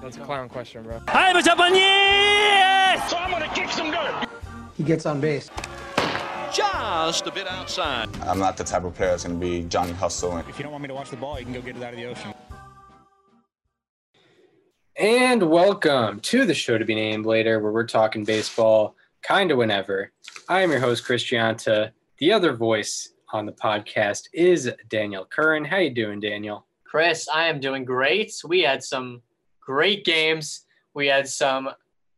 That's a clown question, bro. Hi, what's up on So I'm gonna kick some dirt. He gets on base. just a bit outside. I'm not the type of player that's going to be Johnny Hustle. If you don't want me to watch the ball, you can go get it out of the ocean. And welcome to the show to be named later, where we're talking baseball kind of whenever. I am your host, Chris Gianta. The other voice on the podcast is Daniel Curran. How you doing, Daniel? Chris, I am doing great. We had some great games. We had some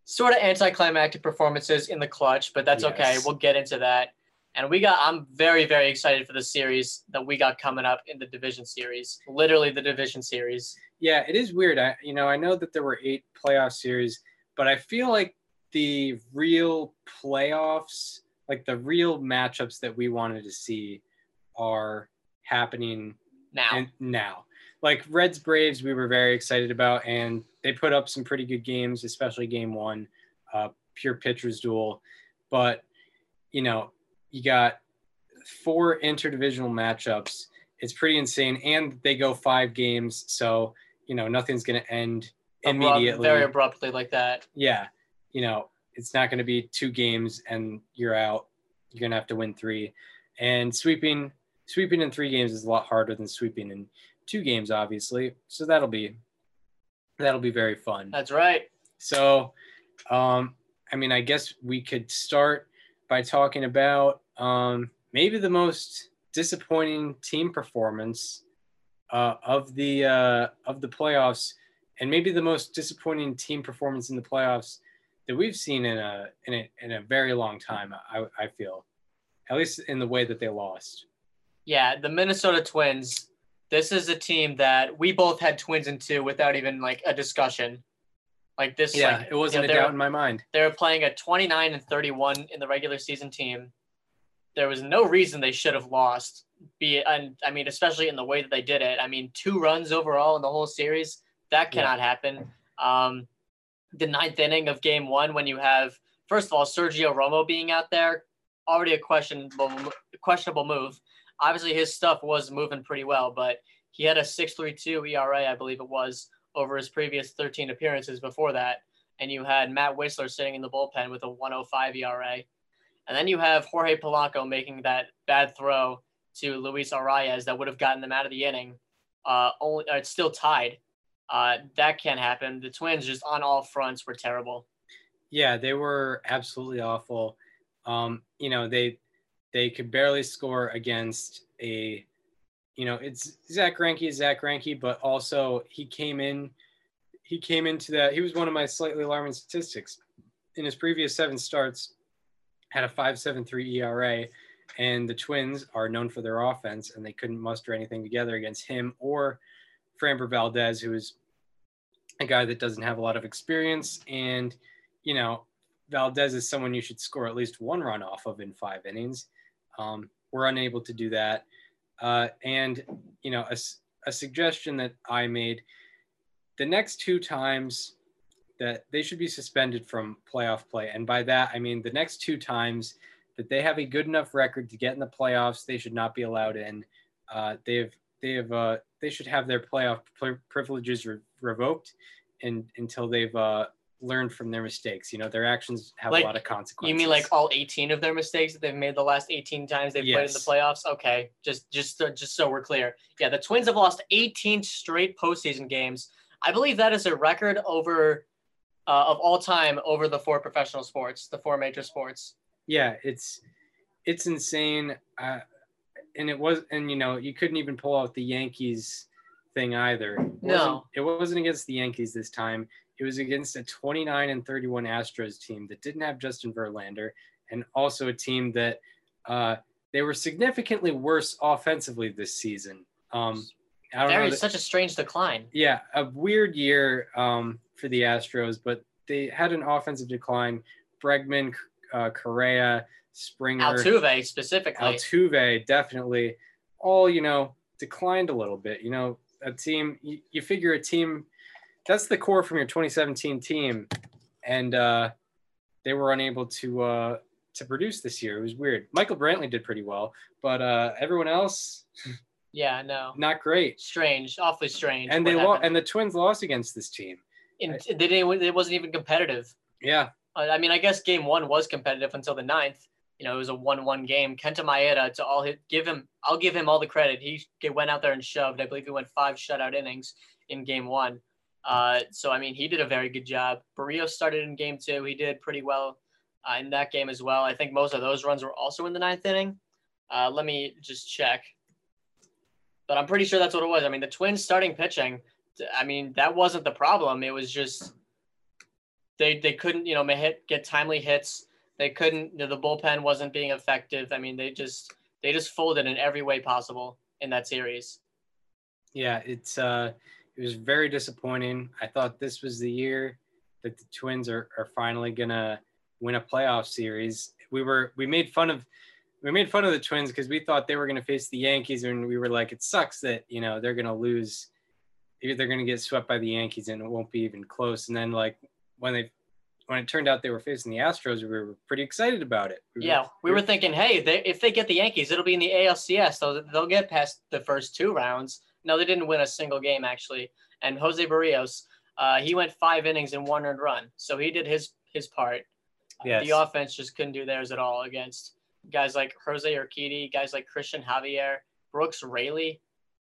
sort of anticlimactic performances in the clutch, but that's okay. We'll get into that. And we got I'm very very excited for the series that we got coming up in the division series. Literally the division series. Yeah, it is weird. I you know, I know that there were eight playoff series, but I feel like the real playoffs, like the real matchups that we wanted to see are happening Now. and now. Like Reds Braves, we were very excited about, and they put up some pretty good games, especially game one, uh, pure pitchers duel. But you know, you got four interdivisional matchups. It's pretty insane, and they go five games, so you know nothing's going to end abrupt- immediately. very abruptly like that. yeah, you know, it's not going to be two games and you're out. You're going to have to win three, and sweeping sweeping in three games is a lot harder than sweeping in two games, obviously. So that'll be that'll be very fun. That's right. So, um, I mean, I guess we could start by talking about um, maybe the most disappointing team performance uh, of the uh, of the playoffs, and maybe the most disappointing team performance in the playoffs that we've seen in a in a, in a very long time. I, I feel, at least in the way that they lost. Yeah, the Minnesota Twins. This is a team that we both had twins into without even like a discussion. Like this, Yeah, like, it wasn't you know, a doubt in my mind. They were playing a 29 and 31 in the regular season team. There was no reason they should have lost. Be it, and I mean, especially in the way that they did it. I mean, two runs overall in the whole series. That Yeah. cannot happen. Um, the ninth inning of game one, when you have first of all Sergio Romo being out there, already a questionable questionable move. Obviously, his stuff was moving pretty well, but he had a 6.32 ERA, I believe it was, over his previous 13 appearances before that and you had Matt Wisler sitting in the bullpen with a 105 ERA. And then you have Jorge Polanco making that bad throw to Luis Arraez that would have gotten them out of the inning. Uh, only uh, it's still tied. Uh, that can't happen. The Twins just on all fronts were terrible. Yeah, they were absolutely awful. Um, you know, they they could barely score against a, you know, it's Zach is Zach Greinke, but also he came in, he came into that. He was one of my slightly alarming statistics. In his previous seven starts, had a 5.73 ERA, and the Twins are known for their offense, and they couldn't muster anything together against him or Framber Valdez, who is a guy that doesn't have a lot of experience and you know, Valdez is someone you should score at least one run off of in five innings. Um, we're unable to do that. Uh, and, you know, a suggestion that I made the next two times that they should be suspended from playoff play. And by that, I mean the next two times that they have a good enough record to get in the playoffs, they should not be allowed in. Uh, they have, they have, uh, they should have their playoff pri- privileges re- revoked and until they've, uh, learned from their mistakes. You know, their actions have Like, a lot of consequences. You mean like all 18 of their mistakes that they've made the last 18 times they've played in the playoffs? Okay, just just so, just so we're clear. Yeah, the Twins have lost 18 straight postseason games. I believe that is a record over uh, of all time over the four professional sports, the four major sports. yeah, it's it's insane. Uh, and it was, and you know, you couldn't even pull out the Yankees thing either. It No. it wasn't against the Yankees this time. It was against a 29 and 31 Astros team that didn't have Justin Verlander, and also a team that uh, they were significantly worse offensively this season. Um, I don't know. Very that- such a strange decline. yeah, a weird year um, for the Astros, but they had an offensive decline. Bregman, uh, Correa, Springer, Altuve specifically. Altuve, definitely, all you know declined a little bit. You know, a team you, you figure a team that's the core from your 2017 team, and uh, they were unable to uh, to produce this year. It was weird. Michael Brantley did pretty well, but uh, everyone else yeah, no. not great. Strange, awfully strange. and they lost, and the Twins lost against this team. in, they didn't. It wasn't even competitive. Yeah, Uh, I mean, I guess game one was competitive until the ninth. You know, it was a one-one game. Kenta Maeda, to all his, give him, I'll give him all the credit. He went out there and shoved. I believe he went five shutout innings in game one. Uh, so I mean, he did a very good job. Berrios started in game two. He did pretty well uh, in that game as well. I think most of those runs were also in the ninth inning. Uh, let me just check. But I'm pretty sure that's what it was. I mean, the Twins starting pitching. I mean, that wasn't the problem. It was just they they couldn't you know hit get timely hits. They couldn't. You know, the bullpen wasn't being effective. I mean, they just they just folded in every way possible in that series. yeah. It's uh, it was very disappointing. I thought this was the year that the Twins are are finally gonna win a playoff series. We were we made fun of we made fun of the Twins because we thought they were gonna face the Yankees, and we were like, it sucks that you know they're gonna lose. They're gonna get swept by the Yankees, and it won't be even close. And then like when they when it turned out they were facing the Astros, we were pretty excited about it. We were- Yeah, we were thinking, hey, they, if they get the Yankees, it'll be in the ALCS. They'll they'll get past the first two rounds. No, they didn't win a single game actually. And Jose Berrios, uh, he went five innings and one earned run, so he did his his part. Yes. The offense just couldn't do theirs at all against guys like Jose Urquidy, guys like Cristian Javier, Brooks Raley,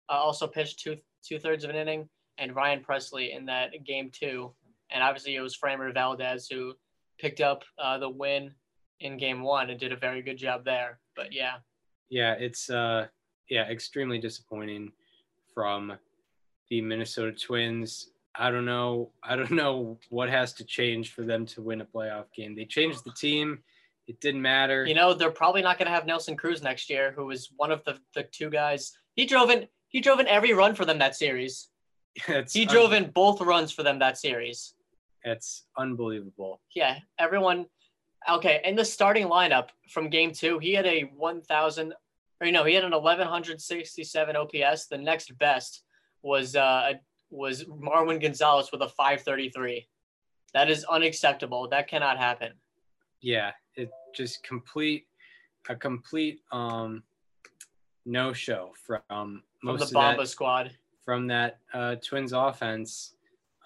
uh, also pitched two two thirds of an inning, and Ryan Pressly in that game two. And obviously it was Framber Valdez who picked up uh, the win in game one and did a very good job there. But yeah, yeah, it's uh yeah, extremely disappointing from the Minnesota Twins. I don't know. I don't know what has to change for them to win a playoff game. They changed the team. It didn't matter. you know they're probably not going to have Nelson Cruz next year, who was one of the, the two guys. He drove in. He drove in every run for them that series. it's He drove in both runs for them that series. It's unbelievable. Yeah, everyone. Okay, in the starting lineup from game two, he had a 1,000, or you know, he had an 1,167 OPS. The next best was uh was Marwin Gonzalez with a 533. That is unacceptable. That cannot happen. Yeah, it just complete a complete um no show from From most the of Bomba that, squad. from that uh, Twins offense.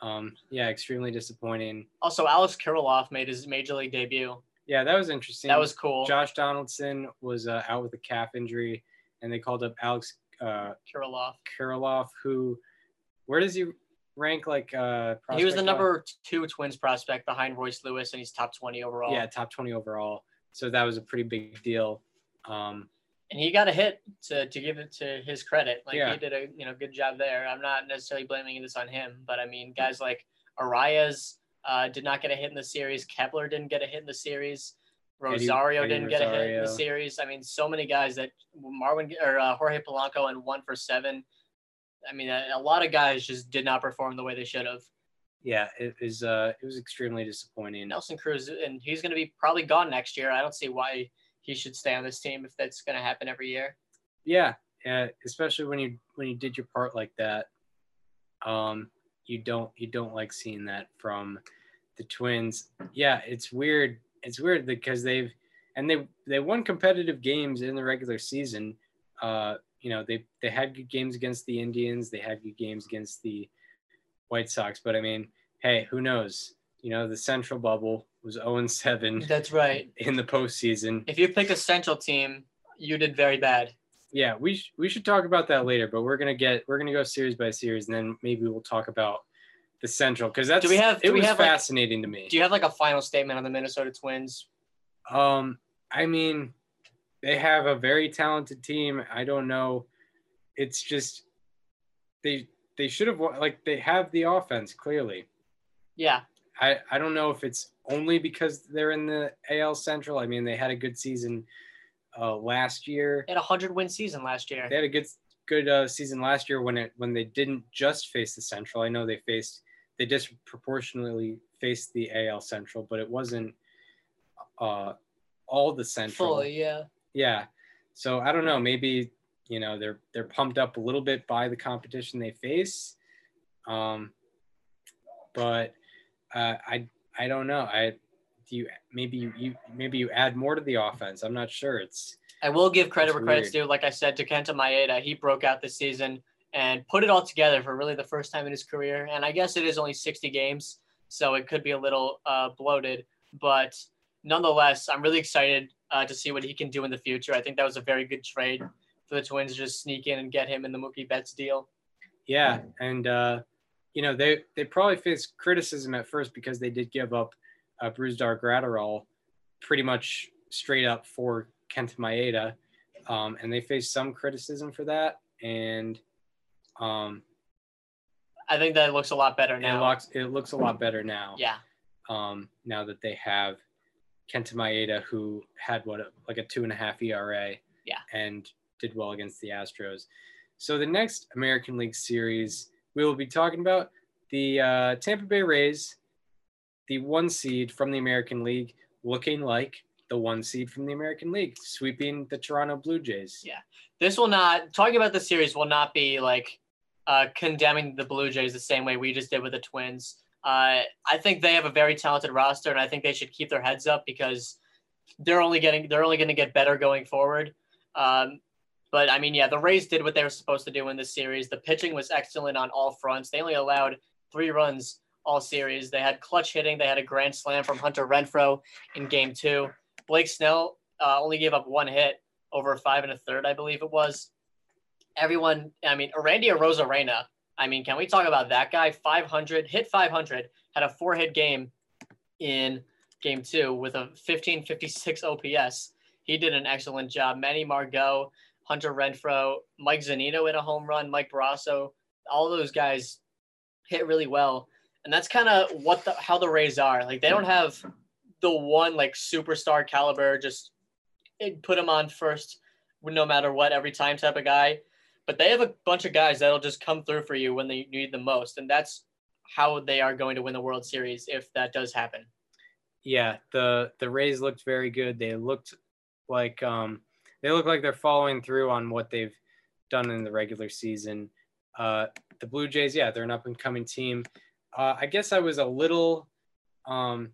Um, yeah, extremely disappointing. Also, Alex Kirilloff made his major league debut. Yeah, that was interesting. That was cool. Josh Donaldson was uh, out with a calf injury, and they called up Alex uh, Kirilloff. Kirilloff, who, where does he rank? Like uh, He was the number two Twins prospect behind Royce Lewis, and he's top 20 overall. Yeah, top twenty overall. So that was a pretty big deal. Um, and he got a hit to, to give it to his credit. Like Yeah. he did a you know good job there. I'm not necessarily blaming this on him, but I mean guys like Arraez uh, did not get a hit in the series. Kepler didn't get a hit in the series. Rosario Eddie didn't get a hit in the series. I mean, so many guys that Marwin or uh, Jorge Polanco and one for seven. I mean, a, a lot of guys just did not perform the way they should have. yeah, it is. Uh, it was extremely disappointing. Nelson Cruz, and he's going to be probably gone next year. I don't see why he should stay on this team if that's going to happen every year. Yeah, yeah, especially when you when you did your part like that. Um, you don't you don't like seeing that from the Twins. Yeah, it's weird. It's weird because they've and they they won competitive games in the regular season. Uh, you know, they they had good games against the Indians. They had good games against the White Sox. But I mean, hey, who knows? You know, the Central Bubble was 0 7 That's right. in the postseason. If you pick a central team, you did very bad. Yeah we sh- we should talk about that later but we're gonna get we're gonna go series by series and then maybe we'll talk about the central because that's Do we have- it we was have, like- fascinating to me. Do you have like a final statement on the Minnesota Twins? um i mean they have a very talented team. I don't know. It's just they they should have like they have the offense clearly. Yeah, i i don't know if it's only because they're in the al central. I mean they had a good season uh last year they had a hundred win season last year. they had a good good uh, season last year when it when they didn't just face the Central. I know they faced they disproportionately faced the AL Central, but it wasn't uh, all the Central. Fully, yeah. Yeah. So I don't know. Maybe you know they're they're pumped up a little bit by the competition they face. Um, but uh, I I don't know. I do you maybe you, you maybe you add more to the offense. I'm not sure. It's I will give credit where credit's due. Like I said to Kenta Maeda, he broke out this season and put it all together for really the first time in his career. And I guess it is only 60 games, so it could be a little uh, bloated. But nonetheless, I'm really excited uh, to see what he can do in the future. I think that was a very good trade for the Twins to just sneak in and get him in the Mookie Betts deal. Yeah, and uh, you know they they probably faced criticism at first because they did give up uh, Brusdar Graterol pretty much straight up for Kent Maeda, um, and they faced some criticism for that. And um, I think that looks a lot better now. it looks it looks a lot better now. yeah, Um, now that they have Kenta Maeda, who had what like a two and a half ERA. Yeah. And did well against the Astros. So the next American League series we will be talking about the uh, Tampa Bay Rays, the one seed from the American League, looking like the one seed from the American League, sweeping the Toronto Blue Jays. Yeah. this will not talking about the series will not be like uh, condemning the Blue Jays the same way we just did with the Twins. Uh, I think they have a very talented roster, and I think they should keep their heads up because they're only getting they're only going to get better going forward. Um, but I mean, yeah, the Rays did what they were supposed to do in this series. The pitching was excellent on all fronts. They only allowed three runs all series. They had clutch hitting. They had a grand slam from Hunter Renfroe in Game Two. Blake Snell uh, only gave up one hit over five and a third, I believe it was. Everyone, I mean, Randy Arozarena. I mean, can we talk about that guy? 500, hit 500, had a four hit game in game two with a 1556 OPS. He did an excellent job. Manny Margot, Hunter Renfroe, Mike Zunino in a home run, Mike Brosseau, all those guys hit really well. And that's kind of what the how the Rays are. Like they don't have the one like superstar caliber, just it, put him on first no matter what every time type of guy. But they have a bunch of guys that'll just come through for you when they need the most. And that's how they are going to win the World Series if that does happen. yeah, the the Rays looked very good. They looked like um they look like they're following through on what they've done in the regular season. Uh, the Blue Jays, yeah, they're an up and coming team. Uh, I guess I was a little, um,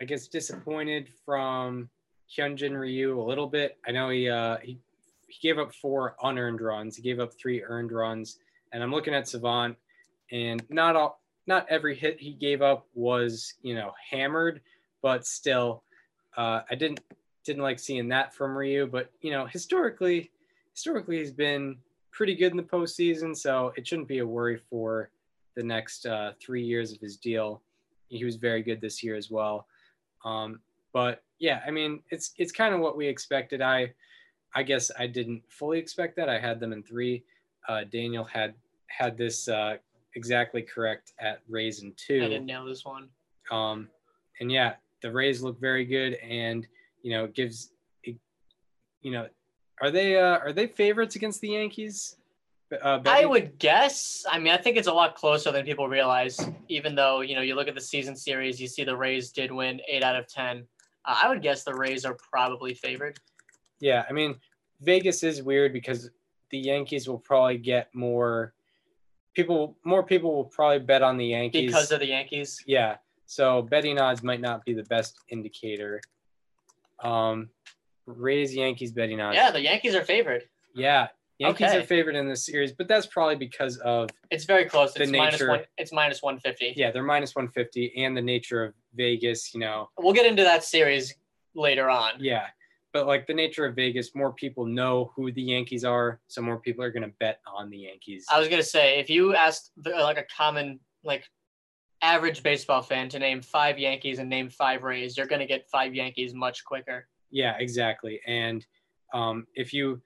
I guess disappointed from Hyunjin Ryu a little bit. I know he uh, he he gave up four unearned runs. He gave up three earned runs, and I'm looking at Savant, and not all not every hit he gave up was you know hammered, but still, uh, I didn't didn't like seeing that from Ryu. But you know historically, historically he's been pretty good in the postseason, so it shouldn't be a worry for the next uh, three years of his deal. He was very good this year as well. Um, but yeah, I mean it's it's kind of what we expected. I I guess I didn't fully expect that. I had them in three. Uh, Daniel had had this uh, exactly correct at Rays in two. I didn't nail this one. Um, and yeah, the Rays look very good, and you know, it gives, it, you know, are they uh, are they favorites against the Yankees? Uh, I would guess. I mean, I think it's a lot closer than people realize. Even though you know, you look at the season series, you see the Rays did win eight out of ten. Uh, I would guess the Rays are probably favored. Yeah, I mean, Vegas is weird because the Yankees will probably get more people. More people will probably bet on the Yankees because of the Yankees. yeah. So betting odds might not be the best indicator. Um, Rays Yankees betting odds. Yeah, the Yankees are favored. Yeah, Yankees Okay. are favored in this series, but that's probably because of It's very close. The It's nature- one. It's minus one fifty. yeah they're minus one fifty and the nature of Vegas. You know, We'll get into that series later on. yeah, but like the nature of Vegas, more people know who the Yankees are, so more people are going to bet on the Yankees. I was gonna say if you asked the, like a common like average baseball fan to name five Yankees and name five Rays, you're gonna get five Yankees much quicker. Yeah, exactly. And um, if you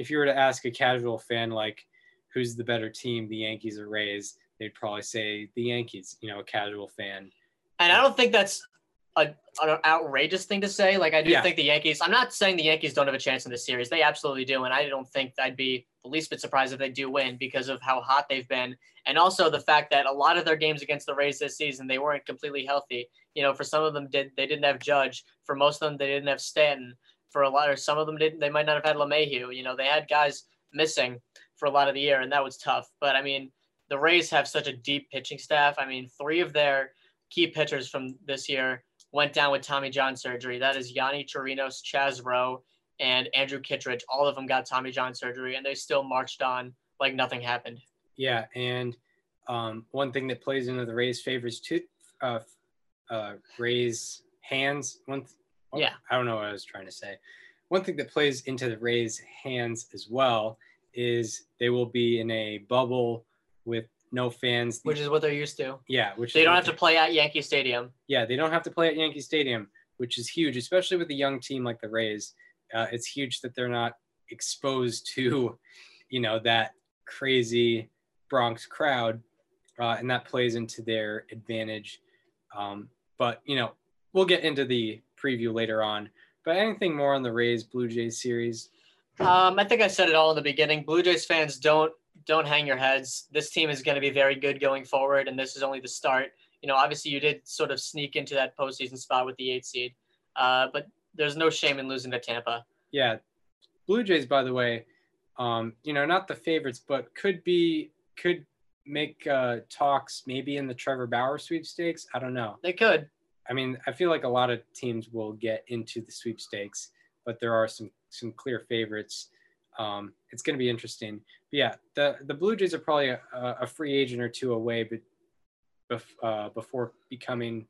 if you were to ask a casual fan like who's the better team, the Yankees or Rays, they'd probably say the Yankees. You know, a casual fan. And I don't think that's a, an outrageous thing to say. Like I do Yeah. think the Yankees. I'm not saying the Yankees don't have a chance in this series. They absolutely do, and I don't think I'd be the least bit surprised if they do win because of how hot they've been, and also the fact that a lot of their games against the Rays this season they weren't completely healthy. You know, for some of them did they didn't have Judge. For most of them they didn't have Stanton. For a lot, or some of them didn't. They might not have had LeMahieu. You know, they had guys missing for a lot of the year, and that was tough. But I mean, the Rays have such a deep pitching staff. I mean, three of their key pitchers from this year went down with Tommy John surgery. That is Yonny Chirinos, Chaz Roe, and Andrew Kittredge. All of them got Tommy John surgery, and they still marched on like nothing happened. Yeah, and um, one thing that plays into the Rays' favors too, uh, uh, Rays hands. One, th- Yeah. I don't know what I was trying to say. One thing that plays into the Rays hands as well is they will be in a bubble with no fans. which is what they're used to. yeah, which They don't have to play at Yankee Stadium. yeah, they don't have to play at Yankee Stadium, which is huge, especially with a young team like the Rays. Uh, it's huge that they're not exposed to, you know, that crazy Bronx crowd, uh, and that plays into their advantage. Um, but you know, we'll get into the preview later on. But anything more on the Rays Blue Jays series? Um, I think I said it all in the beginning. Blue Jays fans don't don't hang your heads. This team is going to be very good going forward, and this is only the start. You know, obviously you did sort of sneak into that postseason spot with the eight seed, uh, but there's no shame in losing to Tampa. Yeah, Blue Jays, by the way, um, you know, not the favorites, but could be could make uh, talks maybe in the Trevor Bauer sweepstakes. I don't know. They could. I mean, I feel like a lot of teams will get into the sweepstakes, but there are some some clear favorites. Um, it's going to be interesting. But yeah, the the Blue Jays are probably a, a free agent or two away, but bef- uh, before becoming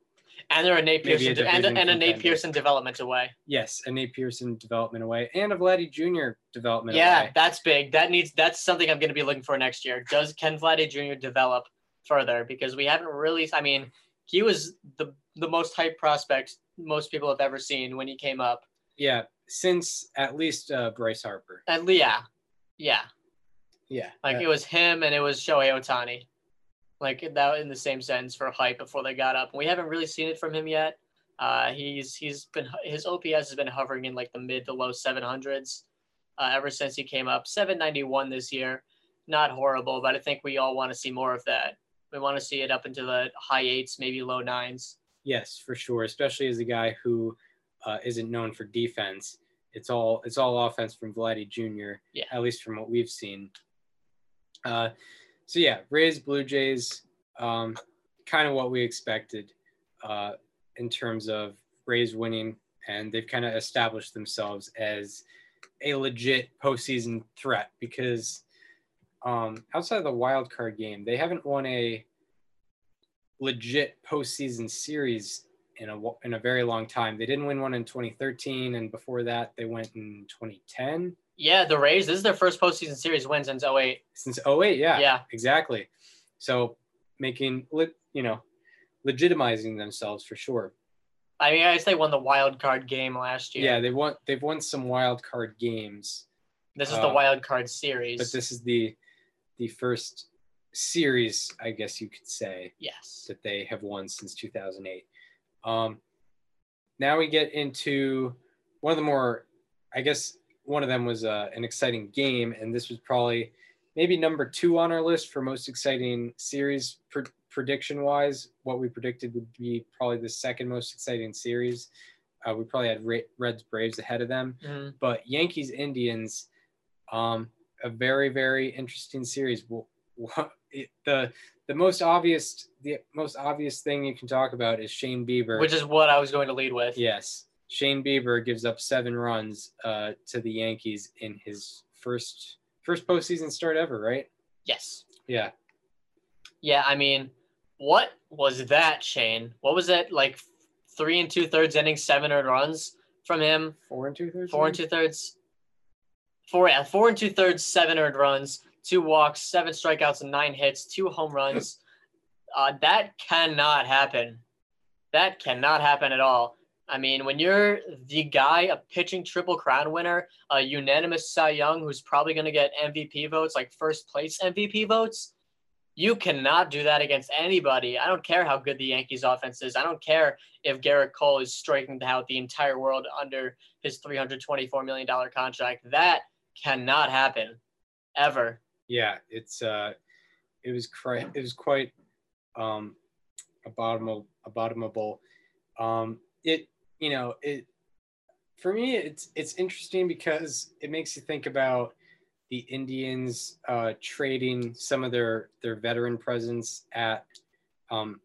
And they're a Nate Maybe a Pearson and, and a Nate. Pearson development away. yes, a Nate Pearson development away and a Vladdy Jr. development Yeah, away. that's big. That needs that's something I'm going to be looking for next year. Does Ken Vladdy Jr. develop further? Because we haven't really. I mean, he was the the most hype prospect most people have ever seen when he came up. Yeah, since at least uh, Bryce Harper. And yeah, yeah, Yeah, like uh, it was him and it was Shohei Ohtani, like that in the same sentence for hype before they got up. We haven't really seen it from him yet. Uh, he's he's been his OPS has been hovering in like the mid to low 700s uh, ever since he came up. 791 this year, not horrible, but I think we all want to see more of that. We want to see it up into the high eights, maybe low nines. Yes, for sure. Especially as a guy who uh, isn't known for defense. It's all it's all offense from Vladdy Jr. Yeah. at least from what we've seen. Uh, so yeah, Rays, Blue Jays, um, kind of what we expected uh, in terms of Rays winning, and they've kind of established themselves as a legit postseason threat because um, outside of the wild card game, they haven't won a legit postseason series in a in a very long time. They didn't win one in 2013, and before that, they went in 2010 Yeah, the Rays. This is their first postseason series win since 08. since 08. Yeah, Yeah. exactly. So making you know, legitimizing themselves for sure. I mean, I guess they won the wild card game last year. Yeah, they won. They've won some wild card games, This is the Uh, wild card series. but this is the the first series, I guess you could say, yes. that they have won since 2008. Um, now we get into one of the more, I guess, one of them was uh, an exciting game, and this was probably maybe number two on our list for most exciting series pr- prediction wise. What we predicted would be probably the second most exciting series. Uh, we probably had Ra- Reds Braves ahead of them, Mhm. but Yankees Indians, um, a very very interesting series. Well, it, the the most obvious the most obvious thing you can talk about is Shane Bieber. Which is what I was going to lead with. yes, Shane Bieber gives up seven runs uh, to the Yankees in his first first postseason start ever, right? Yes. Yeah, Yeah, I mean, what was that, Shane? What was it like? Three and two thirds innings, seven earned runs from him. four and two thirds. Four and two thirds. Four, yeah, four and two thirds, seven earned runs, two walks, seven strikeouts, and nine hits, two home runs. Uh, that cannot happen. That cannot happen at all. I mean, when you're the guy, a pitching triple crown winner, a unanimous Cy Young who's probably going to get MVP votes, like first place MVP votes, you cannot do that against anybody. I don't care how good the Yankees offense is. I don't care if Gerrit Cole is striking out the entire world under his $324 million contract. That cannot happen ever. Yeah, it's uh, it was cri- it was quite um, abominable, abominable. Um, it you know it for me it's it's interesting because it makes you think about the Indians uh, trading some of their their veteran presence at um,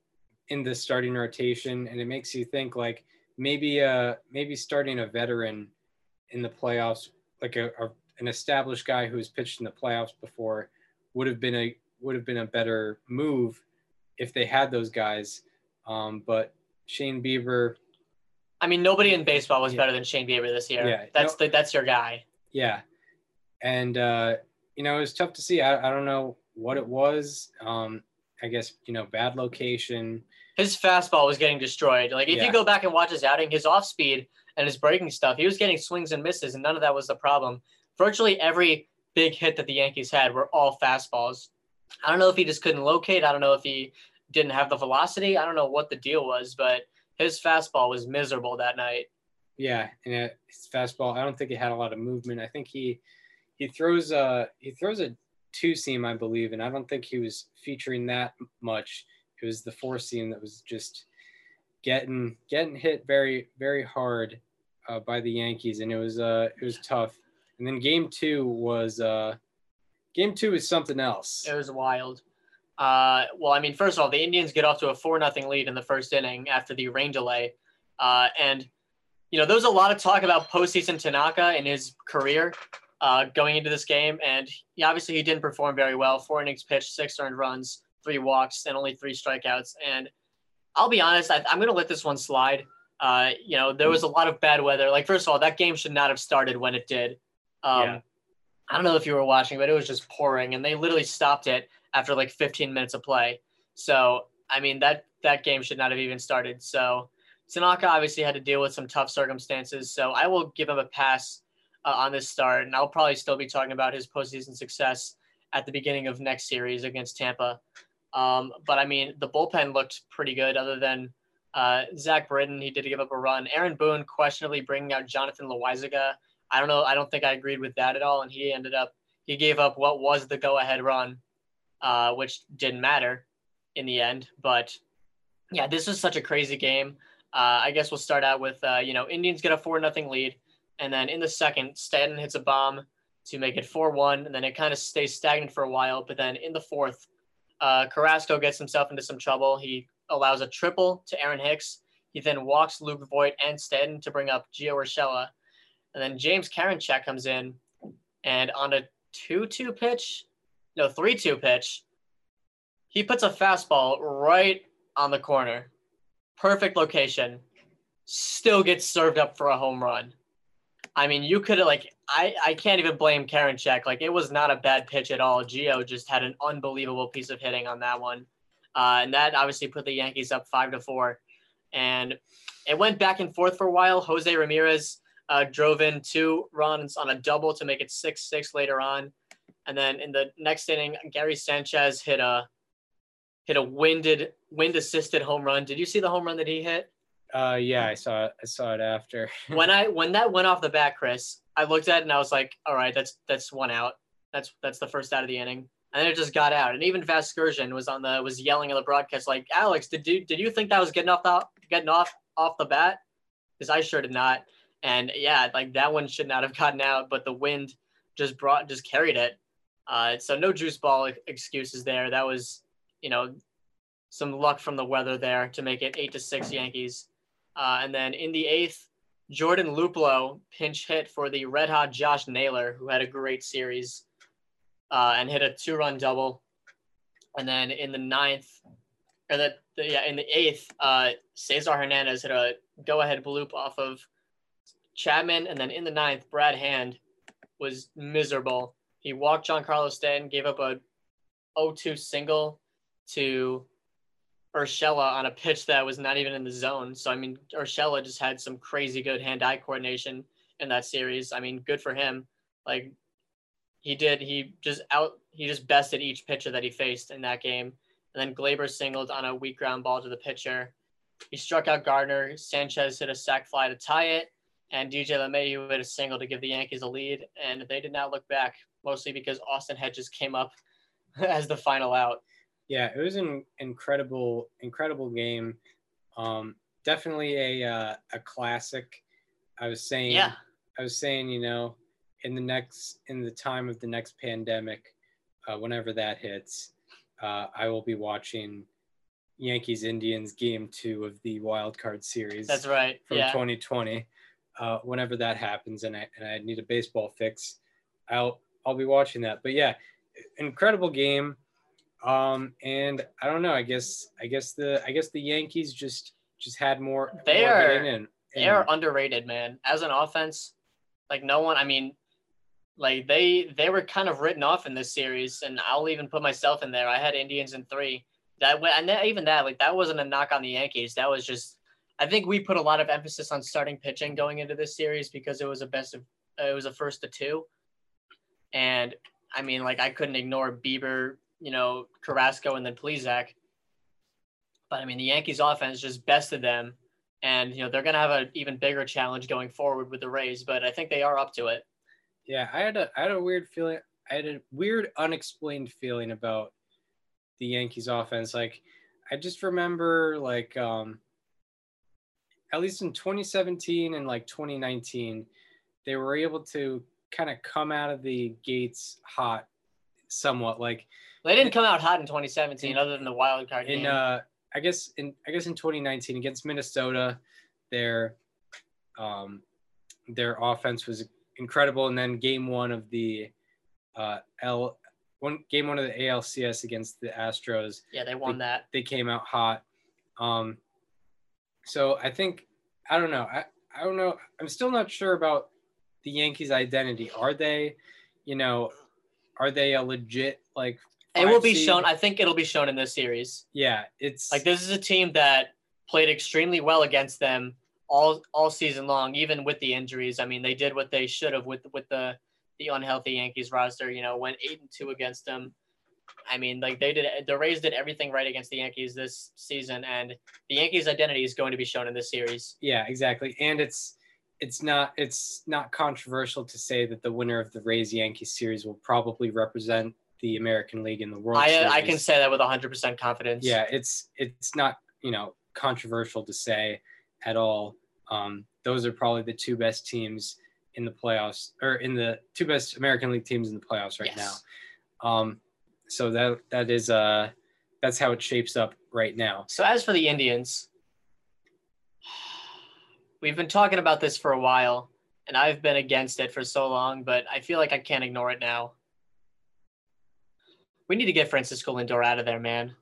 in the starting rotation, and it makes you think like maybe uh maybe starting a veteran in the playoffs, like a, a an established guy who has pitched in the playoffs before, would have been a would have been a better move if they had those guys. Um, but Shane Bieber, I mean, nobody in baseball was Yeah. better than Shane Bieber this year. Yeah, that's no- the that's your guy. yeah, and uh, you know it was tough to see. I, I don't know what it was. Um, I guess you know bad location. His fastball was getting destroyed. Like if Yeah. you go back and watch his outing, his off speed and his breaking stuff, he was getting swings and misses, and none of that was the problem. Virtually every big hit that the Yankees had were all fastballs. I don't know if he just couldn't locate. I don't know if he didn't have the velocity. I don't know what the deal was, but his fastball was miserable that night. Yeah, and it, his fastball. I don't think it had a lot of movement. I think he he throws a he throws a two seam, I believe, and I don't think he was featuring that much. It was the four seam that was just getting getting hit very very hard uh, by the Yankees, and it was uh it was tough. And then game two was uh game two is something else. It was wild. Uh, well, I mean, first of all, the Indians get off to a four nothing lead in the first inning after the rain delay, uh, and you know there was a lot of talk about postseason Tanaka in his career uh, going into this game, and he, obviously he didn't perform very well. Four innings pitched, six earned runs, three walks, and only three strikeouts. And I'll be honest, I, I'm going to let this one slide. Uh, you know, there was a lot of bad weather. Like, first of all, that game should not have started when it did. Um, Yeah. I don't know if you were watching, but it was just pouring, and they literally stopped it after like 15 minutes of play. So, I mean, that that game should not have even started. So, Tanaka obviously had to deal with some tough circumstances. So, I will give him a pass uh, on this start, and I'll probably still be talking about his postseason success at the beginning of next series against Tampa. Um, but I mean, the bullpen looked pretty good, other than uh, Zach Britton. He did give up a run. Aaron Boone questionably bringing out Jonathan Loaisiga. I don't know. I don't think I agreed with that at all, and he ended up he gave up what was the go-ahead run, uh, which didn't matter in the end. But yeah, this was such a crazy game. Uh, I guess we'll start out with uh, you know Indians get a four nothing lead, and then in the second, Stanton hits a bomb to make it four one, and then it kind of stays stagnant for a while. But then in the fourth, uh, Carrasco gets himself into some trouble. He allows a triple to Aaron Hicks. He then walks Luke Voit and Stanton to bring up Gio Urshela. And then James Karinchak comes in, and on a 2 2 pitch, no, 3 2 pitch, he puts a fastball right on the corner. Perfect location. Still gets served up for a home run. I mean, you could have, like, I, I can't even blame Karinchak. Like, it was not a bad pitch at all. Gio just had an unbelievable piece of hitting on that one. Uh, and that obviously put the Yankees up 5 to 4. And it went back and forth for a while. Jose Ramirez uh, drove in two runs on a double to make it six six later on, and then in the next inning, Gary Sanchez hit a hit a winded wind assisted home run. Did you see the home run that he hit? Uh, yeah, I saw it. I saw it after. When I when that went off the bat, Chris, I looked at it and I was like, all right, that's that's one out. That's that's the first out of the inning. And then it just got out. And even Vasgersian was on the was yelling at the broadcast like, Alex, did you did you think that was getting off the getting off off the bat? Because I sure did not. And yeah, like that one should not have gotten out, but the wind just brought just carried it. Uh, so no juice ball excuses there. That was, you know, some luck from the weather there to make it eight to six Yankees. Uh, and then in the eighth, Jordan Luplow pinch hit for the red hot Josh Naylor, who had a great series uh, and hit a two run double. And then in the ninth, or the, the yeah, in the eighth, uh, Cesar Hernandez hit a go ahead bloop off of Chapman. And then in the ninth, Brad Hand was miserable. He walked Giancarlo Stanton, gave up a 0-2 single to Urshela on a pitch that was not even in the zone. So I mean, Urshela just had some crazy good hand-eye coordination in that series. I mean, good for him. Like he did, he just out, he just bested each pitcher that he faced in that game. And then Gleyber singled on a weak ground ball to the pitcher. He struck out Gardner. Sanchez hit a sac fly to tie it, and DJ LeMahieu hit a single to give the Yankees a lead. And they did not look back, mostly because Austin Hedges came up as the final out. Yeah, it was an incredible, incredible game. Um, definitely a uh, a classic. I was saying, Yeah. I was saying, you know, in the next, in the time of the next pandemic, uh, whenever that hits, uh, I will be watching Yankees Indians game two of the wild card series That's right. from yeah. 2020. Uh, whenever that happens, and I and I need a baseball fix, I'll I'll be watching that. But yeah, incredible game. Um, and I don't know. I guess I guess the I guess the Yankees just just had more. They more are, in it. They are underrated, man. As an offense, like no one. I mean, like they they were kind of written off in this series, and I'll even put myself in there. I had Indians in three. That wa- and that, even that like that wasn't a knock on the Yankees. That was just. I think we put a lot of emphasis on starting pitching going into this series because it was a best of it was a first to two, and I mean like I couldn't ignore Bieber, you know Carrasco, and then Plesac. But I mean the Yankees offense just bested them and you know they're going to have an even bigger challenge going forward with the Rays, but I think they are up to it. Yeah, I had a I had a weird feeling. I had a weird unexplained feeling about the Yankees offense. Like I just remember like um at least in 2017 and like 2019, they were able to kind of come out of the gates hot somewhat. Like They didn't come out hot in 2017, other than the wild card in game. uh I guess in I guess in 2019 against Minnesota, their um their offense was incredible, and then game one of the uh L one game one of the ALCS against the Astros, yeah, they won that. they came out hot. Um, so I think I don't know. I I don't know. I'm still not sure about the Yankees' identity. Are they, you know, are they a legit like? It will be seed? shown. I think it'll be shown in this series. Yeah, it's Like this is a team that played extremely well against them all all season long, even with the injuries. I mean, they did what they should have with with the the unhealthy Yankees roster. You know, went eight and two against them. I mean, like they did, the Rays did everything right against the Yankees this season, and the Yankees' identity is going to be shown in this series. Yeah, exactly. And it's it's not it's not controversial to say that the winner of the Rays Yankees series will probably represent the American League in the World I Series. I can say that with 100% confidence. Yeah, it's it's not you know controversial to say at all. Um, those are probably the two best teams in the playoffs, or in the two best American League teams in the playoffs right Yes. now. Um, so that that is uh that's how it shapes up right now. So as for the Indians, we've been talking about this for a while, and I've been against it for so long, but I feel like I can't ignore it now. We need to get Francisco Lindor out of there, man.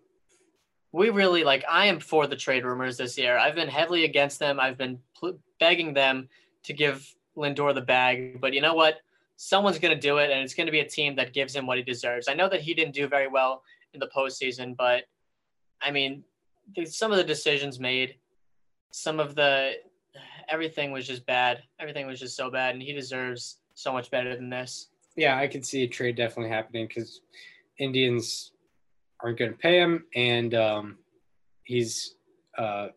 We really like. I am for the trade rumors this year. I've been heavily against them. I've been pl- begging them to give Lindor the bag, but you know what? Someone's going to do it, and it's going to be a team that gives him what he deserves. I know that he didn't do very well in the postseason, but I mean, some of the decisions made, some of the everything was just bad. Everything was just so bad, and he deserves so much better than this. Yeah, I could see a trade definitely happening because Indians aren't going to pay him, and um, he's uh,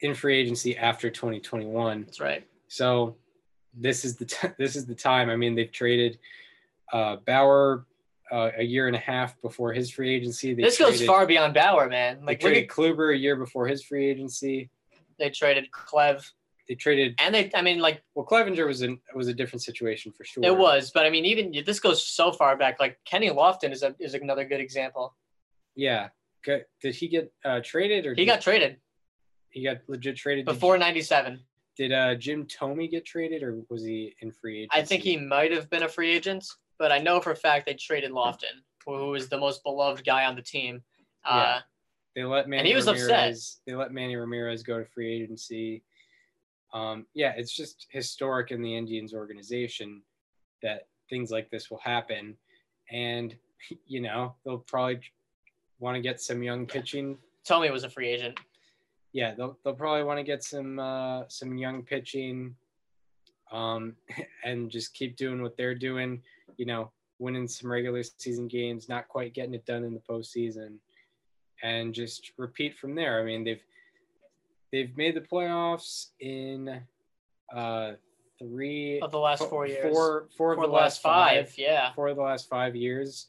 in free agency after 2021. That's right. So this is the t- this is the time. I mean, they've traded uh, Bauer uh, a year and a half before his free agency. They this goes far beyond Bauer, man. They Like look traded at, Kluber a year before his free agency. they traded Clev, They traded and they. I mean, like well, Clevinger was in was a different situation for sure. it was, but I mean, even this goes so far back. Like Kenny Lofton is a, is another good example. Yeah. Good. Did he get uh, traded or He got traded he got legit traded before '97. Did uh, Jim Thome get traded, or was he in free agency? I think he might have been a free agent, but I know for a fact they traded Lofton, who was the most beloved guy on the team. Uh, They let Manny he was upset. Ramirez. They let Manny Ramirez go to free agency. Um, yeah, it's just historic in the Indians organization that things like this will happen, and you know they'll probably want to get some young pitching. Thome was a free agent. Yeah, they'll they'll probably want to get some uh, some young pitching, um, and just keep doing what they're doing. You know, winning some regular season games, not quite getting it done in the postseason, and just repeat from there. I mean, they've they've made the playoffs in uh, three Of the last four years. four four of For the last five, yeah. four of the last five years.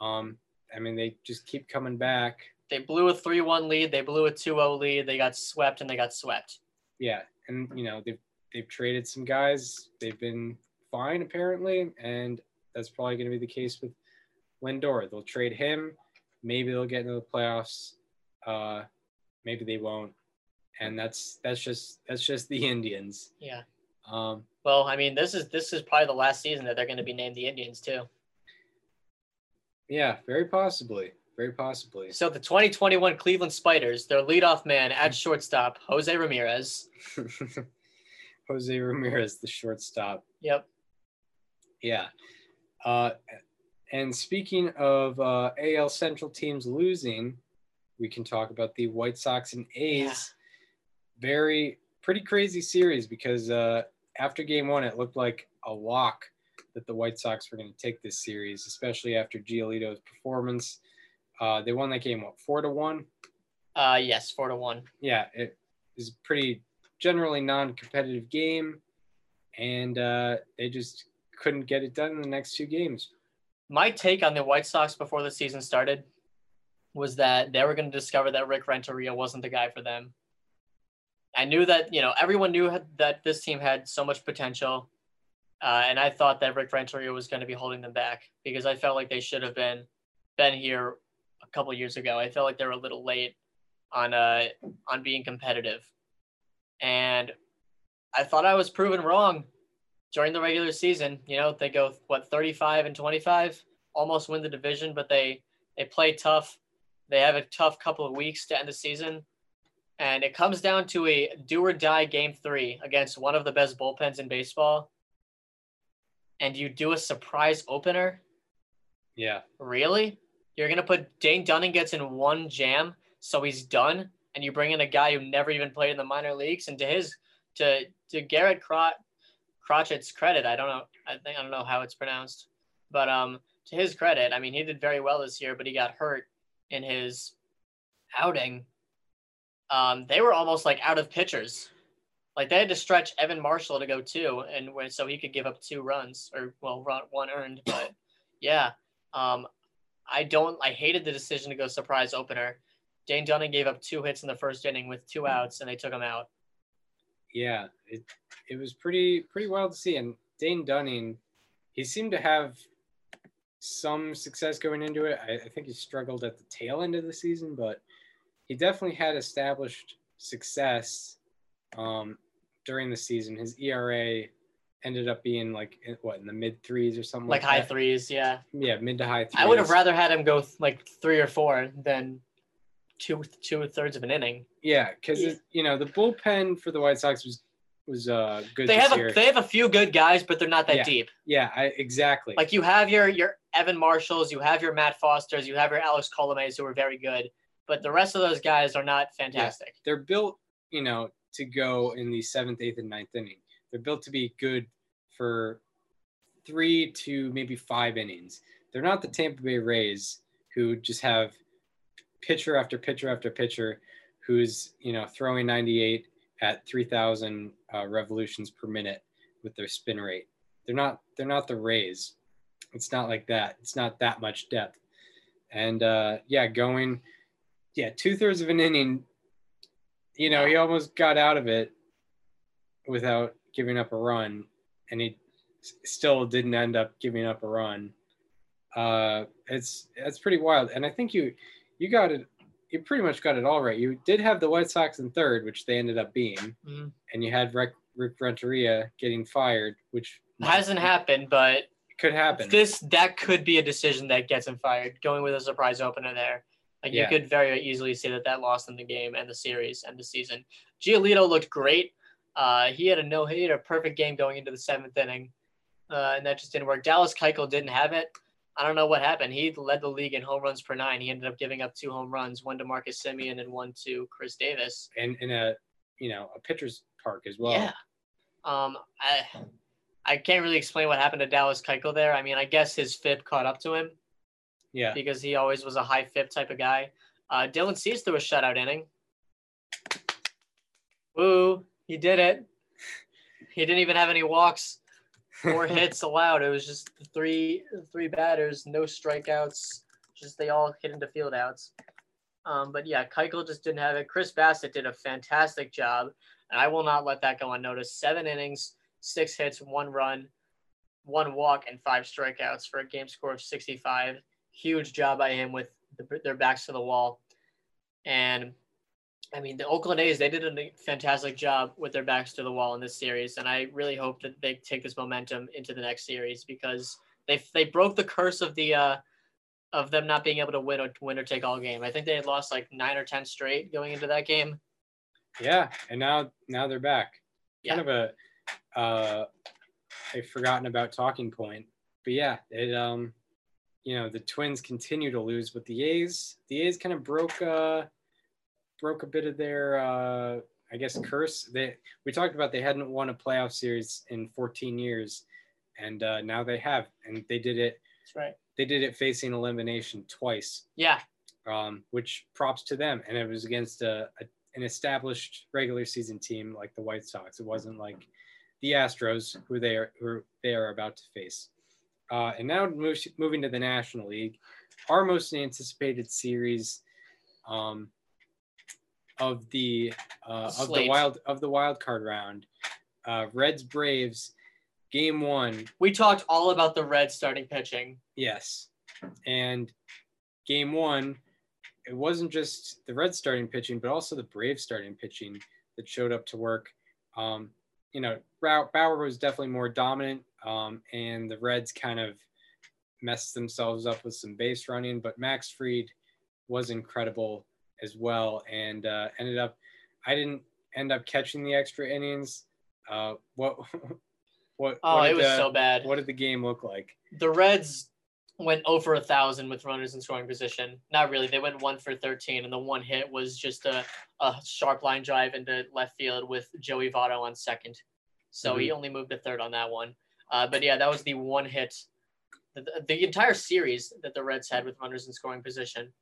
Um, I mean, they just keep coming back. They blew a 3 1 lead. They blew a 2 0 lead. They got swept and they got swept. Yeah, and you know they've they've traded some guys. They've been fine apparently, and that's probably going to be the case with Lindor. They'll trade him. Maybe they'll get into the playoffs. Uh, maybe they won't. And that's that's just that's just the Indians. Yeah. Um, Well, I mean, this is this is probably the last season that they're going to be named the Indians too. Yeah, very possibly. Very possibly. So the 2021 Cleveland Spiders, their leadoff man at shortstop, Jose Ramirez. Jose Ramirez, the shortstop. Yep. Yeah. Uh, and speaking of uh, AL Central teams losing, we can talk about the White Sox and A's. Very pretty crazy series because uh, after game one, it looked like a lock that the White Sox were going to take this series, especially after Giolito's performance. Uh, they won that game, what, four to one? Uh, yes, four to one. Yeah, it is a pretty generally non-competitive game, and uh, they just couldn't get it done in the next two games. My take on the White Sox before the season started was that they were going to discover that Rick Renteria wasn't the guy for them. I knew that you know everyone knew that this team had so much potential, uh, and I thought that Rick Renteria was going to be holding them back because I felt like they should have been been here couple years ago. I felt like they were a little late on uh on being competitive, and I thought I was proven wrong during the regular season. You know they go what 35 and 25, almost win the division, but they they play tough. They have a tough couple of weeks to end the season and it comes down to a do or die game three against one of the best bullpens in baseball, and you do a surprise opener. Yeah. Really? You're gonna put Dane Dunning gets in one jam, so he's done, and you bring in a guy who never even played in the minor leagues, and to his to to Garrett Crot Crochet's credit, I don't know, I think I don't know how it's pronounced, but um, to his credit, I mean he did very well this year, but he got hurt in his outing um, they were almost like out of pitchers. Like they had to stretch Evan Marshall to go two, and when, so he could give up two runs or well, run, one earned. But yeah, um, I don't. I hated the decision to go surprise opener. Dane Dunning gave up two hits in the first inning with two outs, and they took him out. Yeah, it it was pretty pretty wild to see. And Dane Dunning, he seemed to have some success going into it. I, I think he struggled at the tail end of the season, but he definitely had established success um, during the season. His ERA ended up being like what in the mid threes or something like, like high that. threes, yeah. Yeah, mid to high threes. I would have rather had him go like three or four than two two thirds of an inning. Yeah, because Yeah. you know the bullpen for the White Sox was was uh good. They have year. a they have a few good guys, but they're not that Yeah. deep. yeah, I, exactly. Like you have your your Evan Marshalls, you have your Matt Fosters, you have your Alex Colomés who are very good, but the rest of those guys are not fantastic. they're built, you know, to go in the seventh, eighth, and ninth inning. They're built to be good for three to maybe five innings. They're not the Tampa Bay Rays who just have pitcher after pitcher after pitcher who's, you know, throwing 98 at 3,000 uh, revolutions per minute with their spin rate. They're not. They're not the Rays. It's not like that. It's not that much depth. And uh, yeah, going, yeah, two thirds of an inning you know, he almost got out of it without giving up a run, and he still didn't end up giving up a run. Uh, it's it's pretty wild, and I think you you got it. You pretty much got it all right. You did have the White Sox in third, which they ended up being, Mhm. and you had Rick, Rick Renteria getting fired, which hasn't happened, but could happen. this that could be a decision that gets him fired. Going with a surprise opener there, like Yeah. you could very easily say that that lost them the game and the series and the season. Giolito looked great. Uh, he had a no hit, a perfect game going into the seventh inning, uh, and that just didn't work. Dallas Keuchel didn't have it. I don't know what happened. He led the league in home runs per nine. He ended up giving up two home runs, one to Marcus Semien and one to Khris Davis. and in a you know a pitcher's park as well. Yeah. Um, I I can't really explain what happened to Dallas Keuchel there. I mean, I guess his FIP caught up to him Yeah. because he always was a high FIP type of guy. Uh, Dylan Cease threw a shutout inning. Woo, he did it. He didn't even have any walks or hits allowed. It was just three three batters, no strikeouts. Just they all hit into field outs. Um, but yeah, Keuchel just didn't have it. Chris Bassitt did a fantastic job, and I will not let that go unnoticed. Seven innings, six hits, one run, one walk, and five strikeouts for a game score of 65. Huge job by him with the, their backs to the wall. And I mean, the Oakland A's, they did a fantastic job with their backs to the wall in this series. And I really hope that they take this momentum into the next series because they, they broke the curse of the, uh, of them not being able to win or win or take all game. I think they had lost like nine or ten straight going into that game. Yeah, and now now they're back. Yeah. Kind of a uh, a forgotten about talking point, but yeah, it um, you know, the Twins continue to lose, but the A's the A's kind of broke uh broke a bit of their uh I guess curse. They we talked about they hadn't won a playoff series in 14 years, and uh, now they have, and they did it. That's right. They did it facing elimination twice, Yeah. um, which props to them. And it was against a, a an established regular season team like the White Sox. It wasn't like the Astros, who they are who they are about to face. Uh, and now move, moving to the National League, our most anticipated series um, of the uh, of the wild of the wild card round, uh, Reds Braves, game one. We talked all about the Reds starting pitching. Yes. And game one, it wasn't just the Reds starting pitching, but also the Braves starting pitching that showed up to work. Um, you know, Bauer was definitely more dominant, um, and the Reds kind of messed themselves up with some base running, but Max Fried was incredible as well and uh, ended up, I didn't end up catching the extra innings. Uh, what, what, Oh, what it was the- so bad. What did the game look like? The Reds went over a thousand with runners in scoring position. Not really. They went one for 13, and the one hit was just a, a sharp line drive into left field with Joey Votto on second. So he only moved to third on that one. Uh, but yeah, that was the one hit, the, the entire series that the Reds had with runners in scoring position.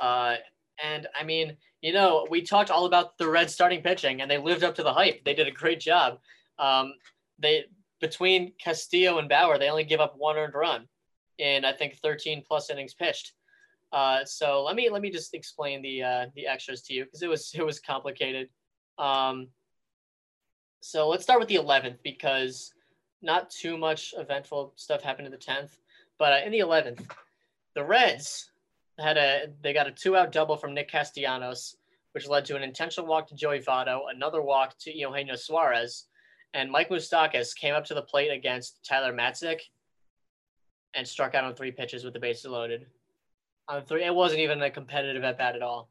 Uh, and I mean, you know, we talked all about the Reds starting pitching, and they lived up to the hype. They did a great job. Um, they between Castillo and Bauer, they only give up one earned run in I think 13 plus innings pitched. Uh, so let me let me just explain the uh, the extras to you because it was it was complicated. Um, so let's start with the 11th because not too much eventful stuff happened in the 10th, but uh, in the 11th, the Reds had a they got a two out double from Nick Castellanos, which led to an intentional walk to Joey Votto, another walk to Eugenio Suarez, and Mike Moustakas came up to the plate against Tyler Matzek and struck out on three pitches with the bases loaded. On three, it wasn't even a competitive at bat at all.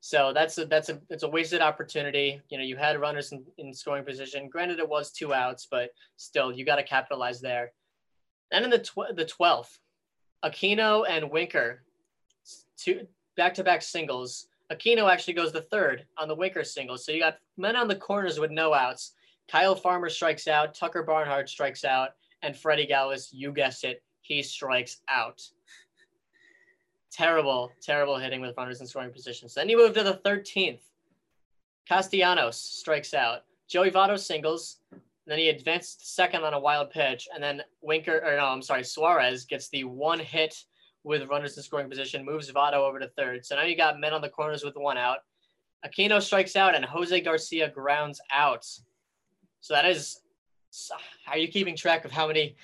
So that's a that's a it's a wasted opportunity. You know, you had runners in, in scoring position. Granted, it was two outs, but still, you got to capitalize there. Then in the tw- the twelfth, Aquino and Winker, two back to back singles. Aquino actually goes the third on the Winker single. So you got men on the corners with no outs. Kyle Farmer strikes out. Tucker Barnhart strikes out, and Freddy Galvis, you guessed it, he strikes out. Terrible, terrible hitting with runners in scoring positions. Then you move to the 13th. Castellanos strikes out. Joey Votto singles. Then he advanced second on a wild pitch. And then Winker, or no, I'm sorry, Suarez gets the one hit with runners in scoring position, moves Votto over to third. So now you got men on the corners with one out. Aquino strikes out and Jose Garcia grounds out. So that is, are you keeping track of how many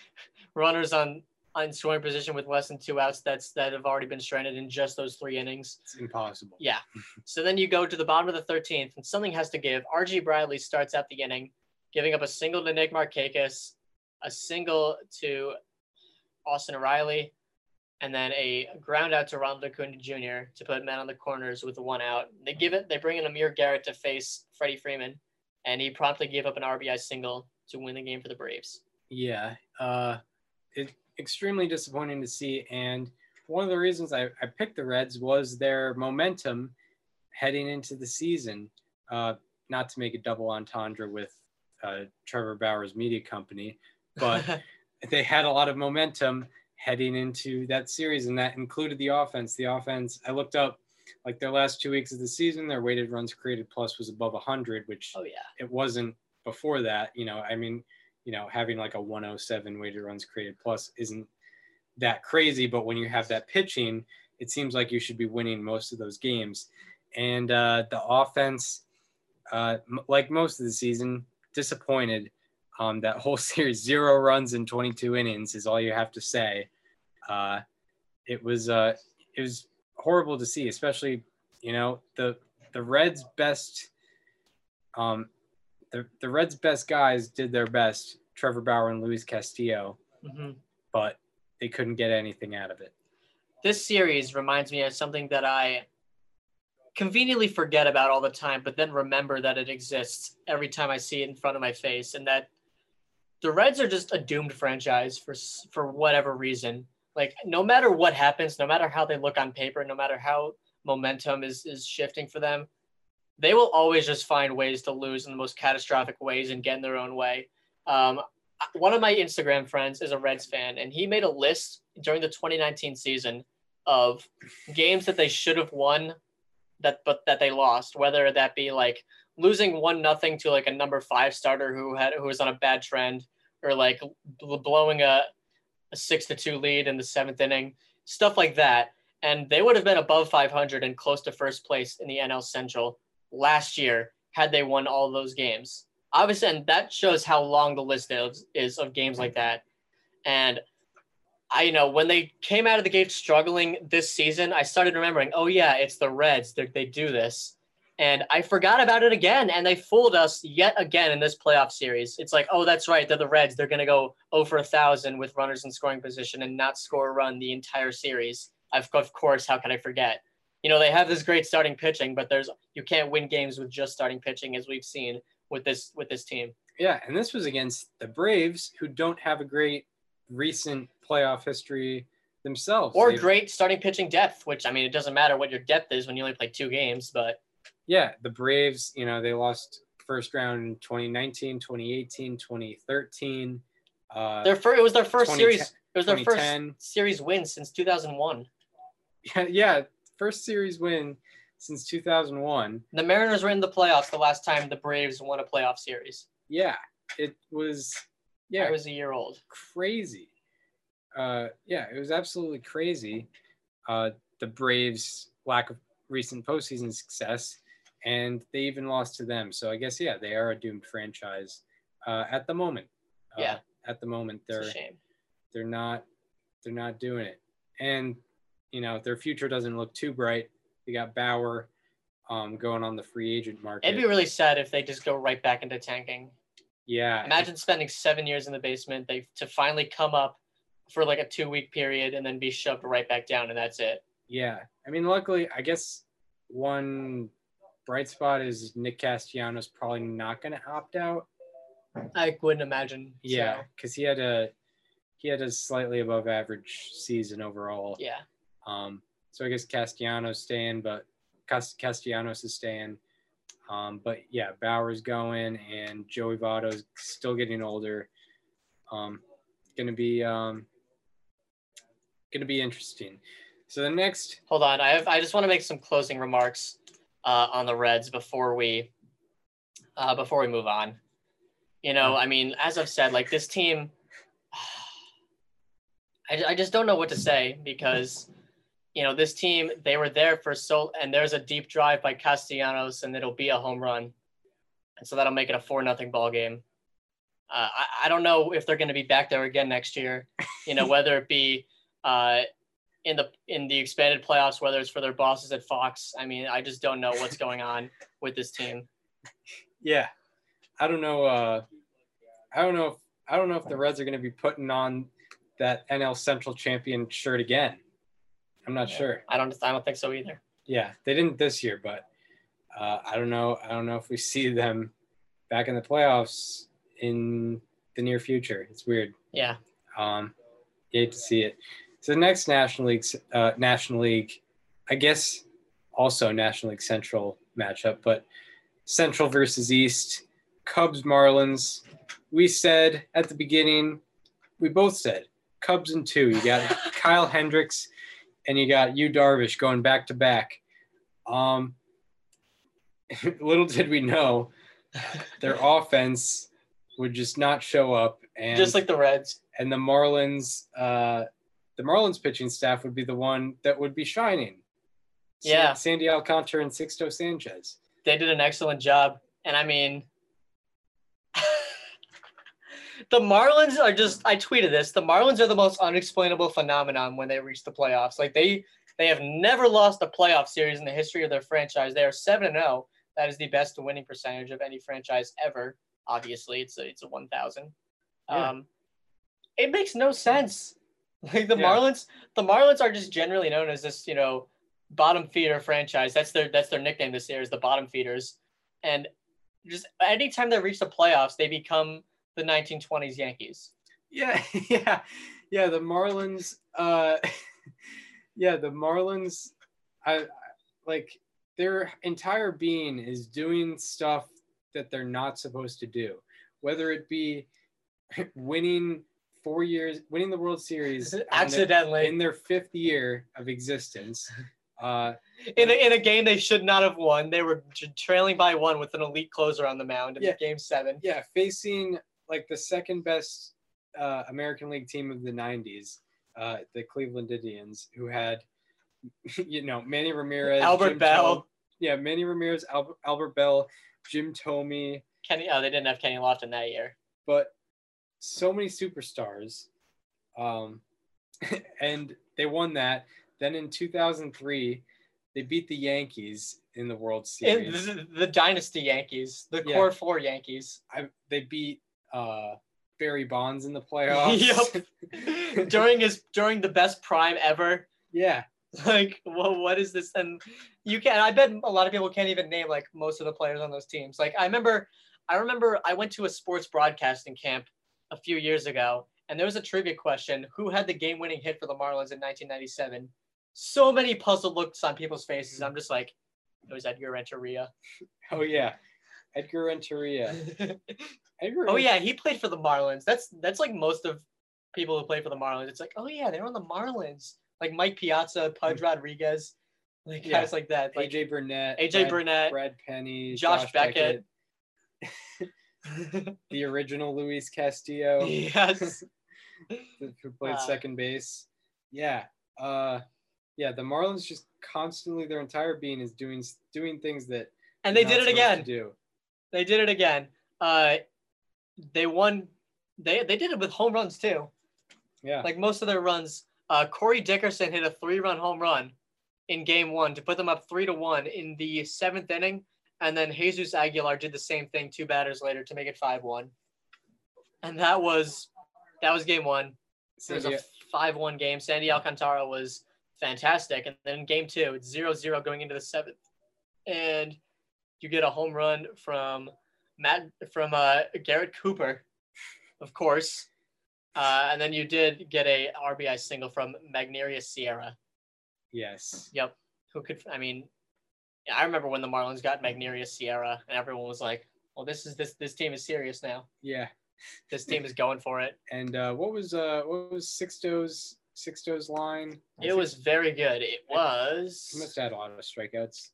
runners on on scoring position with less than two outs that's that have already been stranded in just those three innings? It's impossible. Yeah. So then you go to the bottom of the 13th, and something has to give. Archie Bradley starts out the inning, giving up a single to Nick Markakis, a single to Austin Riley, and then a ground out to Ronald Acuna Jr. to put men on the corners with one out. They give it. They bring in Amir Garrett to face Freddie Freeman, and he promptly gave up an RBI single to win the game for the Braves. Yeah, uh, it extremely disappointing to see. And one of the reasons I, I picked the Reds was their momentum heading into the season. Uh, not to make a double entendre with uh, Trevor Bauer's media company, but they had a lot of momentum heading into that series, and that included the offense. The offense, I looked up like their last two weeks of the season, their weighted runs created plus was above 100, which oh yeah. it wasn't before that. You know, I mean, you know, having like a 107 weighted runs created plus isn't that crazy, but when you have that pitching, it seems like you should be winning most of those games. And uh, the offense, uh, m- like most of the season, disappointed. Um, that whole series, zero runs in 22 innings, is all you have to say. Uh, it was uh, it was horrible to see, especially you know the the Reds' best um, the, the Reds' best guys did their best, Trevor Bauer and Luis Castillo, hmm but they couldn't get anything out of it. this series reminds me of something that I conveniently forget about all the time, but then remember that it exists every time I see it in front of my face, and that the Reds are just a doomed franchise for for whatever reason. Like no matter what happens, no matter how they look on paper, no matter how momentum is is shifting for them, they will always just find ways to lose in the most catastrophic ways and get in their own way. Um, one of my Instagram friends is a Reds fan, and he made a list during the 2019 season of games that they should have won that but that they lost, whether that be like losing one nothing to like a number five starter who had who was on a bad trend, or like blowing a, a six to two lead in the seventh inning, stuff like that. And they would have been above 500 and close to first place in the NL Central last year had they won all those games. Obviously, and that shows how long the list is, is of games like that. And I you know when they came out of the gate struggling this season, I started remembering, oh yeah, it's the Reds. They're, they do this, and I forgot about it again, and they fooled us yet again in this playoff series. It's like, oh, that's right, they're the Reds. They're gonna go over a thousand with runners in scoring position and not score a run the entire series. I've, of course, how can I forget? You know, they have this great starting pitching, but there's you can't win games with just starting pitching, as we've seen with this with this team. Yeah, and this was against the Braves, who don't have a great recent playoff history themselves. Or They've, great starting pitching depth, which I mean, it doesn't matter what your depth is when you only play two games, but yeah, the Braves, you know, they lost first round in 2019, 2018, 2013. Uh, their first, it was their first series. It was their first series win since 2001. Yeah, yeah, first series win since 2001. The Mariners were in the playoffs the last time the Braves won a playoff series. Yeah, it was. Yeah, I was a year old. Crazy uh, yeah, it was absolutely crazy. Uh, the Braves' lack of recent postseason success, and they even lost to them. So I guess yeah, they are a doomed franchise uh, at the moment. Uh, yeah, at the moment they're they're not they're not doing it, and you know their future doesn't look too bright. They got Bauer um, going on the free agent market. It'd be really sad if they just go right back into tanking. Yeah. Imagine spending seven years in the basement. They to finally come up for like a two week period and then be shoved right back down and that's it. Yeah. I mean, luckily, I guess one bright spot is Nick Castellanos probably not going to opt out. I wouldn't imagine. Yeah, because so. he had a he had a slightly above average season overall. Yeah. Um. So I guess Castellanos staying, but Castellanos is staying. Um. But yeah, Bauer's going, and Joey Votto's still getting older. Um. Going to be um going to be interesting. So the next, hold on, I have I just want to make some closing remarks uh, on the Reds before we uh, before we move on. You know, I mean, as I've said, like this team, I, I just don't know what to say because you know this team they were there for so and there's a deep drive by Castellanos and it'll be a home run, and so that'll make it a four nothing ball game. Uh, I, I don't know if they're going to be back there again next year. You know, whether it be uh, in the in the expanded playoffs, whether it's for their bosses at Fox. I mean, I just don't know what's going on with this team. Yeah, I don't know. Uh, I don't know if I don't know if the Reds are going to be putting on that NL Central champion shirt again. I'm not yeah, sure. I don't. I don't think so either. Yeah, they didn't this year, but uh, I don't know. I don't know if we see them back in the playoffs in the near future. It's weird. Yeah. Um, you hate to see it. So the next National League, uh, National League, I guess also National League Central matchup, but Central versus East, Cubs Marlins. We said at the beginning, we both said Cubs and two. You got Kyle Hendricks and you got Yu Darvish going back to back. Um, little did we know their offense would just not show up, and just like the Reds and the Marlins. Uh, the Marlins pitching staff would be the one that would be shining. Yeah. Sandy Alcantara and Sixto Sanchez. They did an excellent job. And I mean, the Marlins are just, I tweeted this, the Marlins are the most unexplainable phenomenon when they reach the playoffs. Like they, they have never lost a playoff series in the history of their franchise. They are 7 0. That is the best winning percentage of any franchise ever. Obviously, it's a, it's a 1,000. Yeah. Um, it makes no sense Like the Yeah. Marlins, the Marlins are just generally known as this, you know, bottom feeder franchise. That's their that's their nickname this year is the bottom feeders. And just anytime they reach the playoffs, they become the 1920s Yankees. Yeah, yeah, yeah. The Marlins. Uh, yeah, the Marlins. I I- like their entire being is doing stuff that they're not supposed to do, whether it be winning four years, winning the World Series on their- Accidentally. in their fifth year of existence. Uh, in a, in a game they should not have won. They were trailing by one with an elite closer on the mound in Yeah. game seven. yeah, facing like the second best uh, American League team of the '90s, uh, the Cleveland Indians, who had, you know, Manny Ramirez, Albert Jim Belle. Yeah, Manny Ramirez, Albert, Albert Belle, Jim Thome, Kenny, oh, they didn't have Kenny Lofton that year. but so many superstars, um, and they won that. Then in 2003, they beat the Yankees in the World Series. the, the dynasty Yankees, the Yeah. core four Yankees. I, they beat uh, Barry Bonds in the playoffs. Yep. during his during the best prime ever. yeah. Like, what what is this? And you can't. I bet a lot of people can't even name like most of the players on those teams. Like I remember I remember I went to a sports broadcasting camp a few years ago, and there was a trivia question: Who had the game-winning hit for the Marlins in 1997? So many puzzled looks on people's faces. I'm just like, it was Edgar Renteria. Oh yeah. Edgar Renteria. Edgar oh yeah, he played for the Marlins. That's that's like most of people who play for the Marlins. It's like, oh yeah, they're on the Marlins. Like Mike Piazza, Pudge Rodriguez, like Yeah. guys like that. Like AJ Burnett. AJ Brad, Burnett, Brad Penny. Josh Beckett. The original Luis Castillo. yes. who played Uh, second base. Yeah. Uh yeah, the Marlins just constantly their entire being is doing doing things that And they did it again. do. They did it again. Uh, they won. They they did it with home runs too. Yeah. Like most of their runs, uh, Corey Dickerson hit a three-run home run in Game One to put them up three to one in the seventh inning, and then Jesus Aguilar did the same thing two batters later to make it five-one. And that was that was Game One. It was a five-one game. Sandy Alcantara was fantastic, and then Game Two, it's zero-zero going into the seventh, and you get a home run from Matt from uh, Garrett Cooper, of course. Uh, and then you did get a RBI single from Magneuris Sierra. yes. Yep. Who could? I mean, yeah, I remember when the Marlins got Magneuris Sierra, and everyone was like, "Well, this is this this team is serious now. Yeah. This team is going for it." And uh what was uh what was Sixto's Sixto's line? I It was very good. It was. He must have had a lot of strikeouts.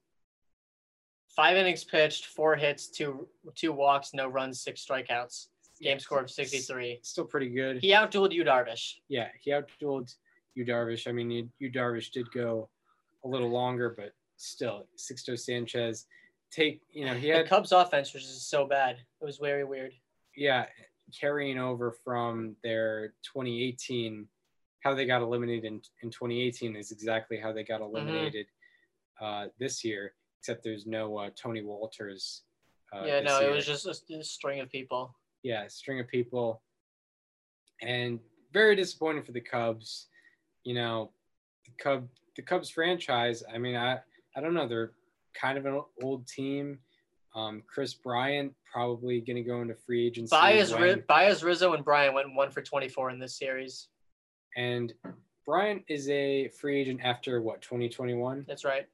five innings pitched, four hits, two two walks, no runs, six strikeouts. Game Yeah, score of 63. Still pretty good. He outdueled Yu, Darvish. yeah, he outdueled Yu Darvish. I mean, Yu Darvish did go a little longer, but still, Sixto Sanchez take you know he The had Cubs offense was just so bad. It was very weird. yeah carrying over from their 2018 how they got eliminated in, in 2018 is exactly how they got Mm-hmm. eliminated uh, this year except there's no uh, Tony Wolters. Uh, yeah, no, year. it was just a, a string of people. yeah, a string of people, and very disappointing for the Cubs. You know, the Cub the Cubs franchise. I mean, I I don't know. They're kind of an old team. Um, Kris Bryant probably going to go into free agency. Baez, when- Ri- Baez, Rizzo, and Bryant went one for 24 in this series. and Bryant is a free agent after what 2021, That's right.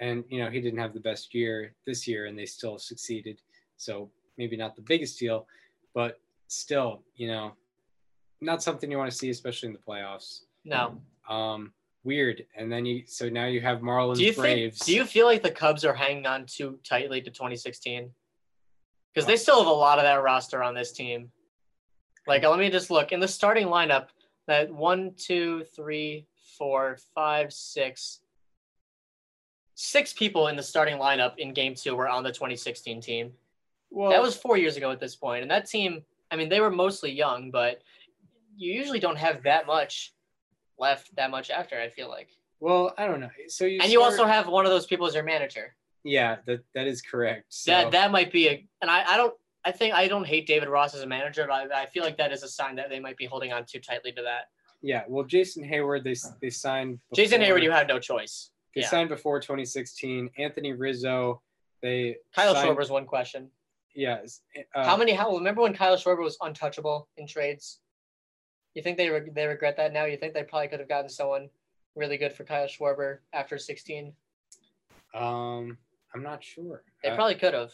and you know he didn't have the best year this year, and they still succeeded. So maybe not the biggest deal, but still, you know, not something you want to see, especially in the playoffs. No. Um, weird. And then you, so now you have Marlins Do you Braves. think? Do you feel like the Cubs are hanging on too tightly to 2016? Because they still have a lot of that roster on this team. Like, let me just look in the starting lineup. That one, two, three, four, five, six, six people in the starting lineup in Game Two were on the 2016 team. well, that was four years ago at this point, and that team. I mean, they were mostly young, but you usually don't have that much left that much after. I feel like, well, I don't know. So you and you also have one of those people as your manager. yeah, that that is correct. So, That that might be a, and I I don't. I think I don't hate David Ross as a manager, but I, I feel like that is a sign that they might be holding on too tightly to that. Yeah, well, Jason Heyward, they they signed. Jason before- Heyward, you had no choice. They yeah. signed before 2016. Anthony Rizzo, they Kyle signed, Schwarber's one question. Yeah. Uh, how many? How remember when Kyle Schwarber was untouchable in trades? You think they reg- they regret that now? You think they probably could have gotten someone really good for Kyle Schwarber after 16? Um, I'm not sure. They Uh, probably could have.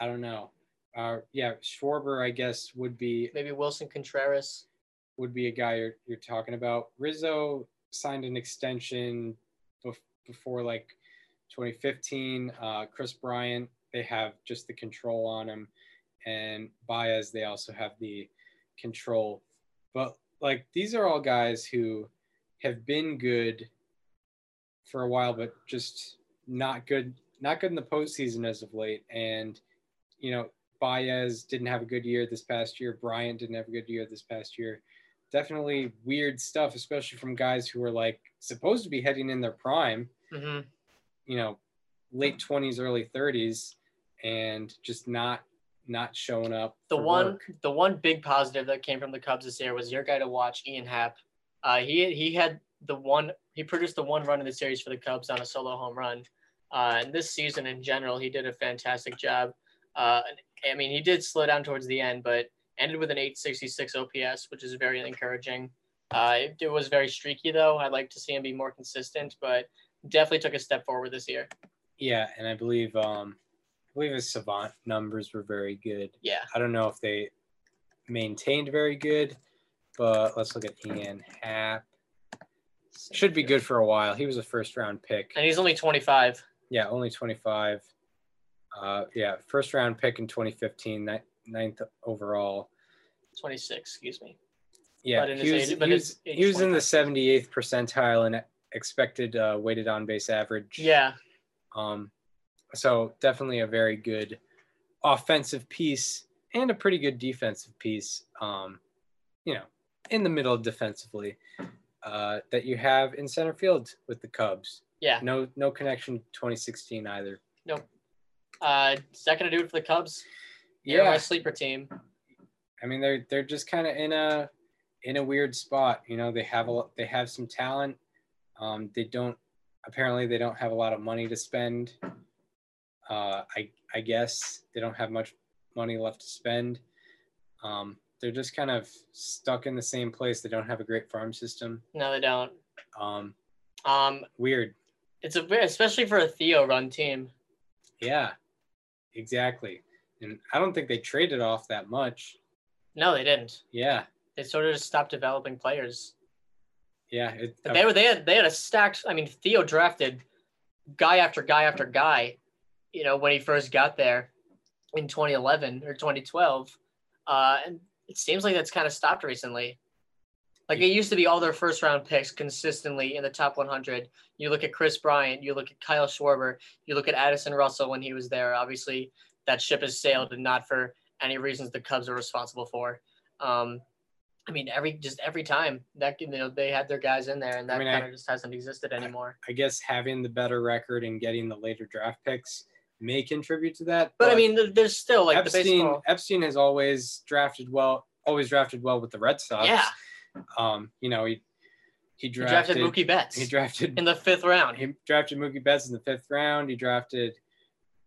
I don't know. Uh, yeah, Schwarber, I guess, would be Maybe Willson Contreras. would be a guy you're, you're talking about. Rizzo signed an extension bef- before like 2015. Uh, Kris Bryant, they have just the control on him, and Baez, they also have the control. But like these are all guys who have been good for a while, but just not good, not good in the postseason as of late. And you know, Baez didn't have a good year this past year. Bryant didn't have a good year this past year. Definitely weird stuff, especially from guys who are like supposed to be heading in their prime, hmm you know, late twenties, early thirties, and just not not showing up. The one, work. the one big positive that came from the Cubs this year was your guy to watch, Ian Happ. Uh, he he had the one, he produced the one run in the series for the Cubs on a solo home run. Uh, and this season in general, he did a fantastic job. Uh, I mean, he did slow down towards the end, but ended with an 866 OPS, which is very encouraging. Uh, it, it was very streaky though. I'd like to see him be more consistent, but definitely took a step forward this year. Yeah, and I believe um believe his savant numbers were very good. Yeah. I don't know if they maintained very good, but let's look at Ian Happ. Should be good for a while. He was a first round pick. And he's only 25. Yeah, only 25. Uh, yeah, first round pick in 2015, ni- ninth overall. 26, excuse me. Yeah, But in he was, age- he was, he was in the 78th percentile in expected uh, weighted on base average. Yeah. Um, so definitely a very good offensive piece and a pretty good defensive piece. Um, you know, in the middle defensively uh, that you have in center field with the Cubs. Yeah. No, no connection 2016 either. Uh, is that gonna do it for the Cubs? They're my sleeper team. I mean they're they're just kind of in a in a weird spot. You know, they have a they have some talent. Um, they don't apparently they don't have a lot of money to spend. Uh, I I guess they don't have much money left to spend. Um, they're just kind of stuck in the same place. They don't have a great farm system. No, they don't. Um, Um, weird. it's a especially for a Theo run team. Yeah, exactly. And I don't think they traded off that much. No, they didn't. Yeah, They sort of just stopped developing players. yeah. It, But they were they had they had a stacked. I mean, Theo drafted guy after guy after guy. You know, when he first got there in 2011 or 2012, uh, and it seems like that's kind of stopped recently. Like it used to be all their first round picks consistently in the top 100. You look at Kris Bryant, you look at Kyle Schwarber, you look at Addison Russell when he was there. Obviously, that ship has sailed, and not for any reasons the Cubs are responsible for. Um, I mean, every just every time that you know they had their guys in there, and that I mean, kind of just hasn't existed anymore. I guess having the better record and getting the later draft picks may contribute to that. But I mean, there's still like Epstein. Epstein has always drafted well, always drafted well with the Red Sox. Yeah, Um, you know, he he he drafted, drafted Mookie Betts he drafted in the fifth round. he drafted Mookie Betts in the fifth round. He drafted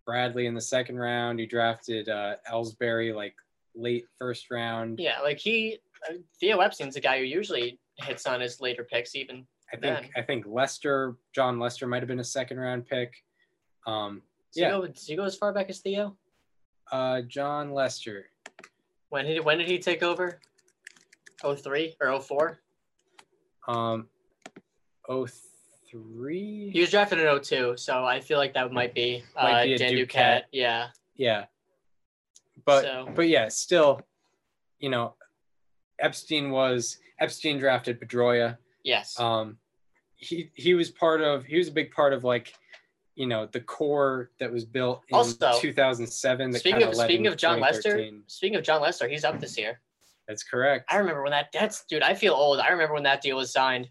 Bradley in the second round. He drafted uh, Ellsbury like late first round. Yeah, like he uh, Theo Epstein's a guy who usually hits on his later picks. Even I think then. I think Lester Jon Lester might have been a second round pick. Um, does Yeah. he go, does he go as far back as Theo? uh, Jon Lester. When did when did he take over? 03 or 04? Um, oh three. He was drafted in 02, so I feel like that might be, Might uh, be a Dan Duquette. Duquette. Yeah, Yeah. But So- but yeah, still, you know, Epstein was Epstein drafted Pedroia. yes. Um, he he was part of he was a big part of like, you know, the core that was built in Also, 2007. That speaking led speaking of Jon Lester, speaking of Jon Lester, he's up this year. That's correct. I remember when that that's dude. I feel old. I remember when that deal was signed.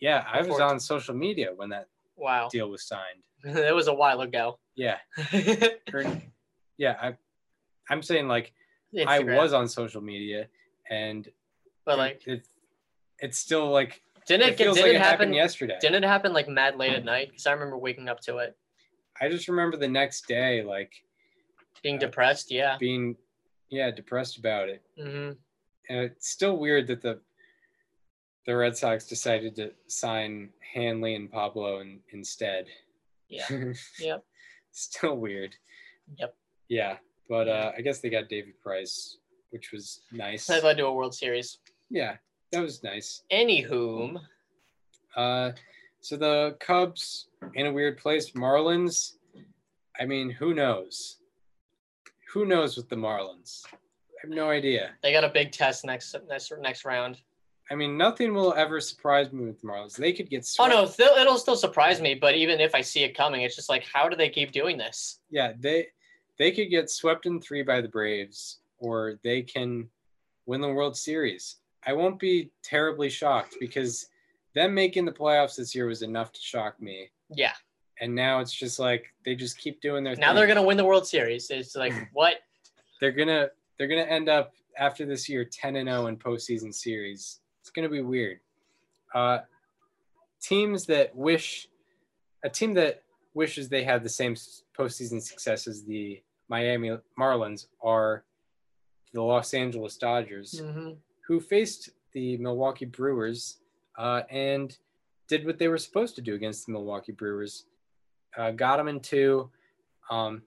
yeah, I was on social media when that Wow, deal was signed. it was a while ago. Yeah, yeah. I I'm saying like I was on social media, and but like it, it's still like Didn't it it, didn't like it it happen happened yesterday. Didn't it happen like mad late at night? Because I remember waking up to it, I just remember the next day like being depressed. Yeah. being yeah depressed about it. hmm And it's still weird that the the Red Sox decided to sign Hanley and Pablo in, instead. Yeah. Yep. Still weird. Yep. Yeah, but uh, I guess they got David Price, which was nice. That led to a World Series. Yeah, that was nice. Anywho, Uh, so the Cubs in a weird place. Marlins. I mean, who knows? Who knows with the Marlins? I have no idea. they got a big test next next next round. I mean, nothing will ever surprise me with the Marlins. They could get Oh swept. no, still, it'll still surprise me. But even if I see it coming, it's just like, how do they keep doing this? Yeah, they they could get swept in three by the Braves, or they can win the World Series. I won't be terribly shocked because them making the playoffs this year was enough to shock me. Yeah. And now it's just like they just keep doing their Now thing. they're gonna win the World Series. It's like what? they're gonna they're gonna end up after this year 10 and 0 in postseason series. It's gonna be weird. Uh, teams that wish a team that wishes they had the same postseason success as the Miami Marlins are the Los Angeles Dodgers, hmm who faced the Milwaukee Brewers uh, and did what they were supposed to do against the Milwaukee Brewers. Uh, got them in two. Um,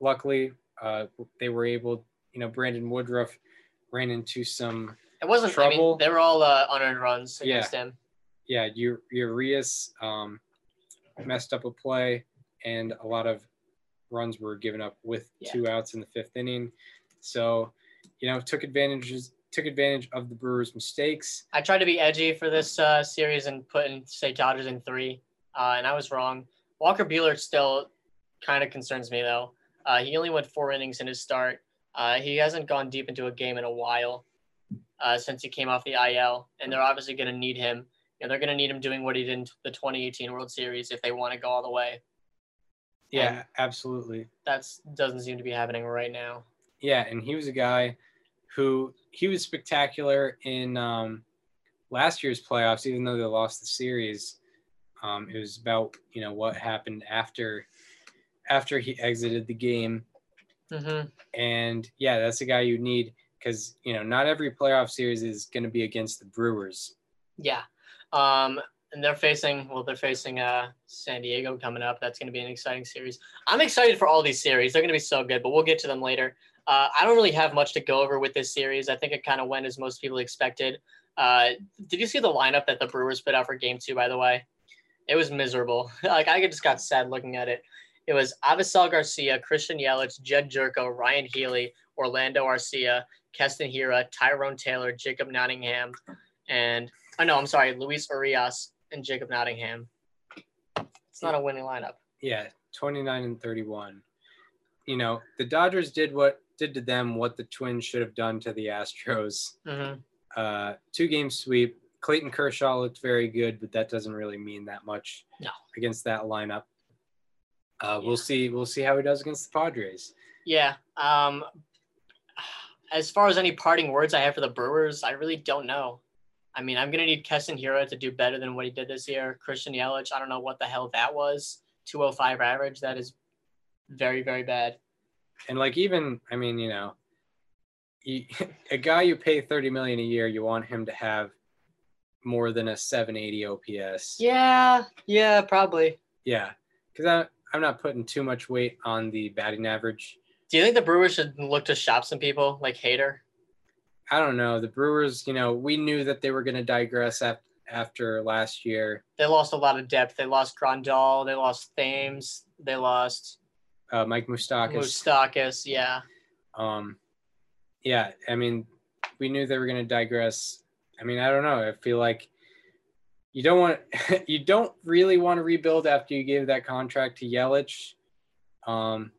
luckily, uh, they were able. You know, Brandon Woodruff ran into some. It wasn't. I Trouble. mean, they were all uh, unearned runs Yeah. against him. Yeah, U- Urias um, messed up a play, and a lot of runs were given up with Yeah. two outs in the fifth inning. So, you know, took advantages took advantage of the Brewers' mistakes. I tried to be edgy for this uh, series and put in say Dodgers in three, uh, and I was wrong. Walker Buehler still kind of concerns me though. Uh, he only went four innings in his start. Uh, he hasn't gone deep into a game in a while uh, since he came off the IL, and they're obviously going to need him. You know, they're going to need him doing what he did in the 2018 World Series if they want to go all the way. Yeah, And absolutely. That doesn't seem to be happening right now. Yeah, and he was a guy who he was spectacular in um, last year's playoffs, even though they lost the series. Um, it was about you know what happened after after he exited the game, hmm and yeah, that's a guy you need because you know not every playoff series is going to be against the Brewers. Yeah. Um, and they're facing well, they're facing uh San Diego coming up. That's gonna be an exciting series. I'm excited for all these series. They're gonna be so good, but we'll get to them later. Uh, I don't really have much to go over with this series. I think it kind of went as most people expected. Uh, did you see the lineup that the Brewers put out for game two, by the way? It was miserable. like I just got sad looking at it. It was Avisail Garcia, Christian Yelich, Jedd Gyorko, Ryan Healy, Orlando Arcia, Keston Hiura, Tyrone Taylor, Jacob Nottingham, and oh no, I'm sorry, Luis Urias and Jacob Nottingham. It's not a winning lineup. Yeah, 29 and 31. You know, the Dodgers did what did to them what the Twins should have done to the Astros. hmm uh, two game sweep. Clayton Kershaw looked very good, but that doesn't really mean that much No. against that lineup. Uh, Yeah. We'll see. We'll see how he does against the Padres. Yeah. Um, as far as any parting words I have for the Brewers, I really don't know. I mean, I'm gonna need Keston Hiura to do better than what he did this year. Christian Yelich, I don't know what the hell that was. 205 average. That is very, very bad. And like even, I mean, you know, you, a guy you pay thirty million a year, you want him to have more than a 780 OPS. Yeah. Yeah. Probably. Yeah, because I I'm not putting too much weight on the batting average. Do you think the Brewers should look to shop some people like Hader? I don't know. The Brewers, you know, we knew that they were going to digress after after last year. They lost a lot of depth. They lost Grandal. They lost Thames. They lost Uh, Mike Moustakas. Moustakas. Yeah. Um, yeah, I mean, we knew they were going to digress. I mean, I don't know. I feel like you don't want you don't really want to rebuild after you gave that contract to Yelich. Um,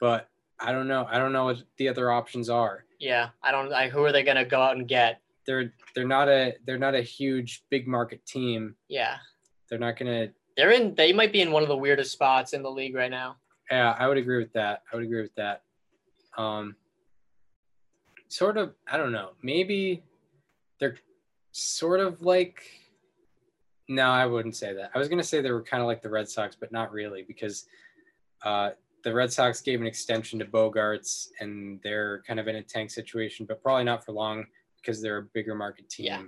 but I don't know. I don't know what the other options are. Yeah. I don't. I, who are they gonna go out and get? They're they're not a they're not a huge big market team. Yeah. They're not going to. They're in. They might be in one of the weirdest spots in the league right now. Yeah, I would agree with that. I would agree with that. Um, sort of. I don't know. Maybe they're sort of like no, I wouldn't say that. I was gonna say they were kind of like the Red Sox, but not really because uh, the Red Sox gave an extension to Bogaerts and they're kind of in a tank situation, but probably not for long because they're a bigger market team. Yeah.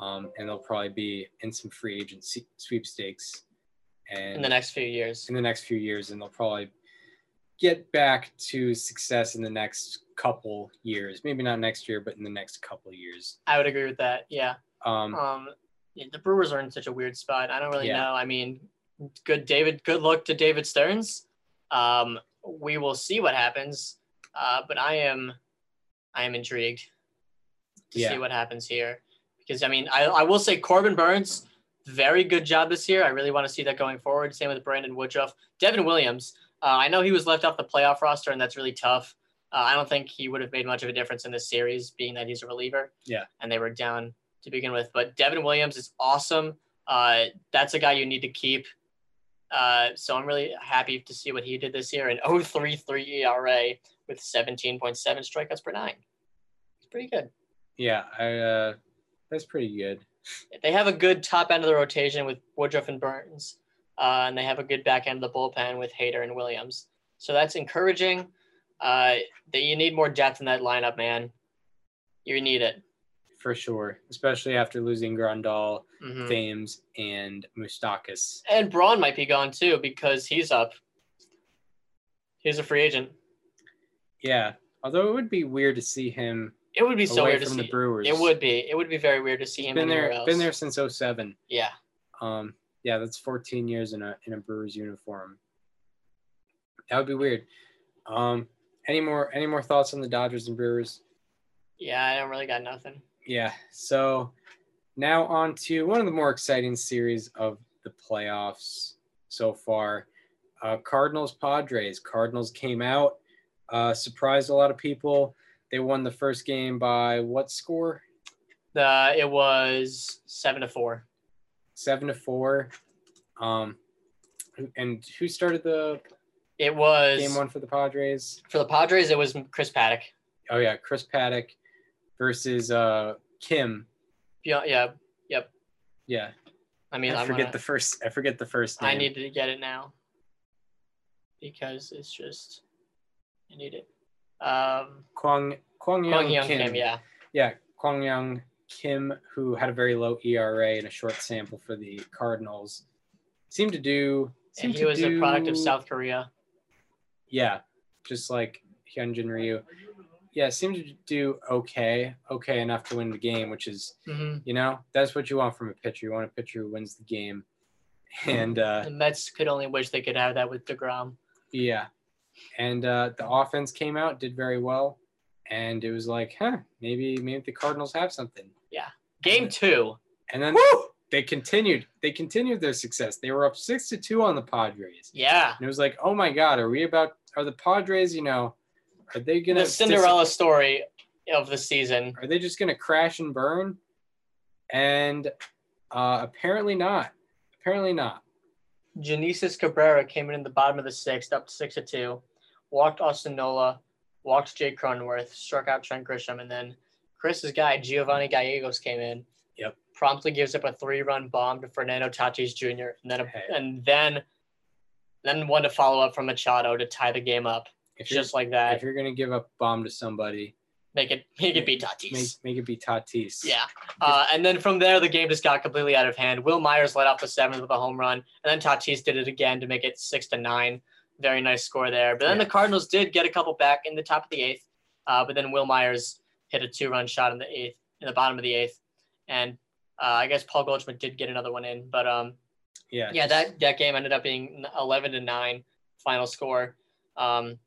Um, and they'll probably be in some free agent sweepstakes and in the next few years. in the next few years, and they'll probably get back to success in the next couple years. Maybe not next year, but in the next couple years. I would agree with that. Yeah. Um, Um, the Brewers are in such a weird spot. I don't really Yeah. know. I mean, good David. Good luck to David Stearns. Um, we will see what happens. Uh, but I am, I am intrigued to Yeah. see what happens here because I mean, I, I will say Corbin Burnes, very good job this year. I really want to see that going forward. Same with Brandon Woodruff, Devin Williams. Uh, I know he was left off the playoff roster, and that's really tough. Uh, I don't think he would have made much of a difference in this series, being that he's a reliever. Yeah. And they were down to begin with. But Devin Williams is awesome. Uh, that's a guy you need to keep. Uh, so I'm really happy to see what he did this year. An 0.33 ERA with 17.7 strikeouts per nine. It's pretty good. yeah, I uh, that's pretty good. They have a good top end of the rotation with Woodruff and Burnes, uh, and they have a good back end of the bullpen with Hader and Williams. So that's encouraging. Uh, that you need more depth in that lineup, man. You need it. for sure, especially after losing Grandal, Mhm. Thames, and Moustakas. And Braun might be gone too because he's up. He's a free agent. Yeah, although it would be weird to see him It would be so weird to see. the Brewers. It would be. It would be very weird to see him been anywhere there, else. been there since 07. Yeah. Um, yeah, that's 14 years in a in a Brewers uniform. That would be weird. Um, any more any more thoughts on the Dodgers and Brewers? Yeah, I don't really got nothing. Yeah. So now on to one of the more exciting series of the playoffs so far. Uh, Cardinals Padres. Cardinals came out, uh, surprised a lot of people. They won the first game by what score? The it was seven to four. Seven to four. Um, and who started the It was game one for the Padres? for the Padres. It was Chris Paddack. Oh yeah, Chris Paddack versus uh Kim. Yeah, yeah. yep. Yeah, I mean, I I'm forget gonna- the first. I forget the first. Name. I need to get it now because it's just I need it. Um, Kwang Kwang Young, Kim. Kim, yeah, Yeah, Kwang Young Kim, who had a very low ERA and a short sample for the Cardinals, seemed to do. and he to was a product of South Korea. Yeah, just like Hyunjin Ryu. Yeah, seemed to do okay, okay enough to win the game, which is hmm you know that's what you want from a pitcher. You want a pitcher who wins the game, and uh, The Mets could only wish they could have that with Degrom. Yeah. And uh, the offense came out, did very well. And it was like, huh, maybe maybe the Cardinals have something. Yeah. Game two, And then they continued. They continued their success. They were up six to two on the Padres. yeah, And it was like, oh my God, are we about are the Padres, you know, are they gonna the Cinderella story of the season. are they just gonna crash and burn? And uh apparently not. Apparently not. Genesis Cabrera came in in the bottom of the sixth, up six to two, walked Austin Nola, walked Jake Cronenworth, struck out Trent Grisham, and then Chris's guy Giovanni Gallegos came in. Yep. Promptly gives up a three-run bomb to Fernando Tatis Jr. and then a, Hey. and then then one to follow up from Machado to tie the game up, If just like that. if you're gonna give a bomb to somebody, Make it make it be Tatis. make make it be Tatis. Yeah. Uh, and then from there, the game just got completely out of hand. Wil Myers led off the seventh with a home run, and then Tatis did it again to make it six to nine. Very nice score there. But then Yeah. the Cardinals did get a couple back in the top of the eighth. Uh, but then Wil Myers hit a two-run shot in the eighth, in the bottom of the eighth, and uh, I guess Paul Goldschmidt did get another one in. But um, Yeah. yeah, that that game ended up being eleven to nine final score. Um,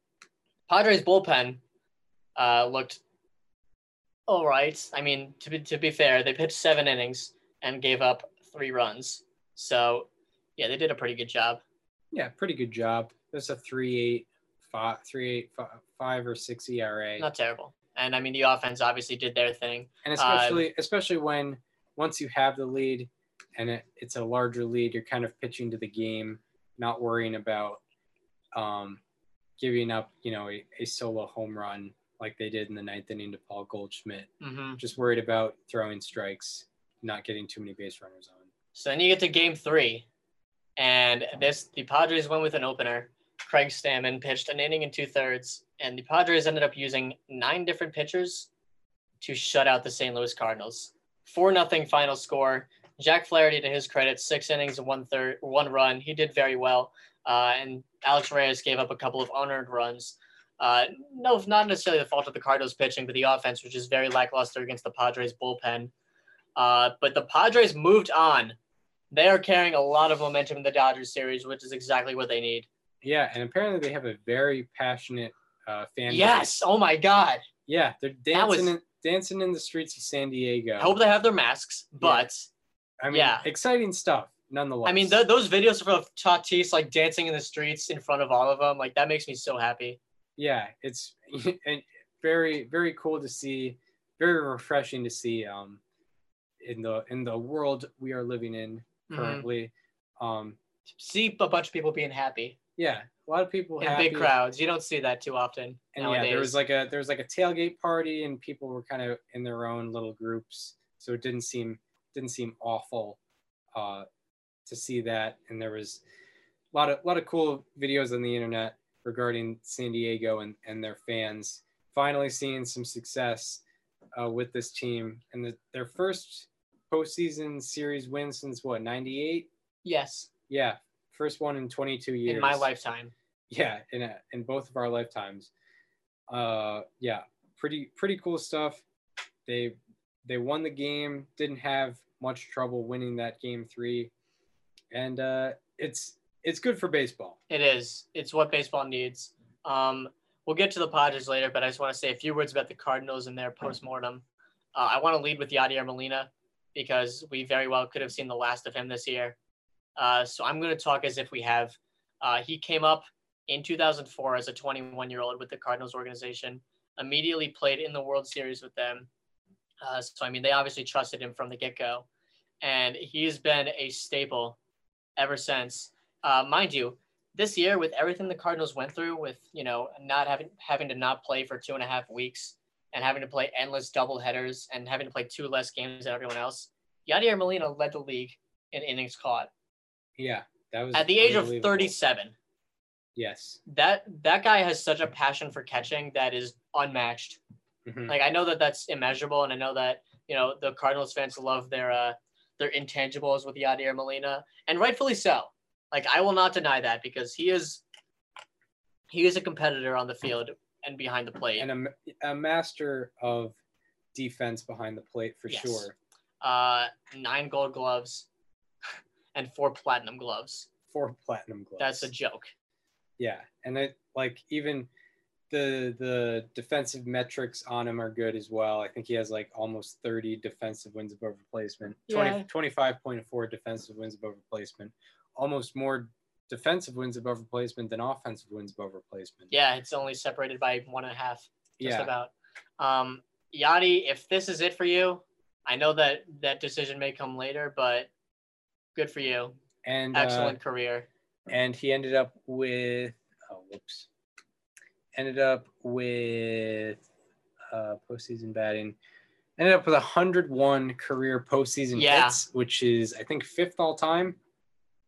Padres bullpen uh, looked all right. I mean, to be to be fair, they pitched seven innings and gave up three runs. So yeah, they did a pretty good job. Yeah, pretty good job. That's a three eight five three eight five, five or six ERA. Not terrible. And I mean, the offense obviously did their thing. and especially especially when once you have the lead and it, it's a larger lead, you're kind of pitching to the game, not worrying about um, giving up, you know, a, a solo home run like they did in the ninth inning to Paul Goldschmidt. hmm Just worried about throwing strikes, not getting too many base runners on. So then you get to game three, and this the Padres went with an opener. Craig Stammen pitched an inning and two thirds, and the Padres ended up using nine different pitchers to shut out the St. Louis Cardinals. Four nothing final score. Jack Flaherty, to his credit, six innings and one third, one run. He did very well, uh, and Alex Reyes gave up a couple of unearned runs. Uh, no, not necessarily the fault of the Cardinals pitching, but the offense, which is very lackluster against the Padres bullpen. Uh, but the Padres moved on. They are carrying a lot of momentum in the Dodgers series, which is exactly what they need. Yeah, and apparently they have a very passionate uh, fan. base. Yes. Oh my God. Yeah, they're That was- dancing in, dancing in the streets of San Diego. I hope they have their masks, but I mean, yeah. exciting stuff nonetheless. I mean, th- those videos of Tatis like dancing in the streets in front of all of them, like that makes me so happy. Yeah, it's and very very cool to see, very refreshing to see. Um, in the in the world we are living in Mhm. currently, um, See a bunch of people being happy yeah, a lot of people in happy. big crowds. You don't see that too often and nowadays. yeah, there was like a there was like a tailgate party, and people were kind of in their own little groups, so it didn't seem didn't seem awful uh, to see that. And there was a lot of a lot of cool videos on the internet regarding San Diego and and their fans finally seeing some success uh, with this team and the, their first postseason series win since what '98. yes, Yeah, first one in 22 years. in my lifetime. yeah in a, in both of our lifetimes. Uh yeah pretty pretty cool stuff. They they won the game didn't have much trouble winning that game three. And uh it's it's good for baseball It is. It's what baseball needs. Um, we'll get to the Padres later, but I just want to say a few words about the Cardinals and their postmortem. Uh, I want to lead with Yadier Molina because we very well could have seen the last of him this year. Uh, so I'm going to talk as if we have. Uh, he came up in 2004 as a 21 year old with the Cardinals organization, immediately played in the World Series with them. Uh, so, I mean, they obviously trusted him from the get go. And he's been a staple ever since. Uh, mind you, this year with everything the Cardinals went through, with you know not having having to not play for two and a half weeks and having to play endless double headers and having to play two less games than everyone else, Yadier Molina led the league in innings caught yeah that was at the age of 37. yes That that guy has such a passion for catching that is unmatched. Mhm. Like I know that that's immeasurable, and I know that you know the Cardinals fans love their uh their intangibles with Yadier Molina, and rightfully so. Like I will not deny that because he is he is a competitor on the field and behind the plate. and a, a master of defense behind the plate for Yes. sure uh, nine gold gloves and four platinum gloves. four platinum gloves That's a joke. Yeah, and it like even the the defensive metrics on him are good as well. I think he has like almost 30 defensive wins above replacement. 20, Yeah. 25.4 defensive wins above replacement. Almost more defensive wins above replacement than offensive wins above replacement. Yeah, it's only separated by one and a half, just yeah. about. Um, Yadi, if this is it for you, I know that that decision may come later, but good for you. and uh, Excellent career. and he ended up with oh whoops ended up with uh postseason batting ended up with 101 career postseason Yeah. hits which is i think fifth all time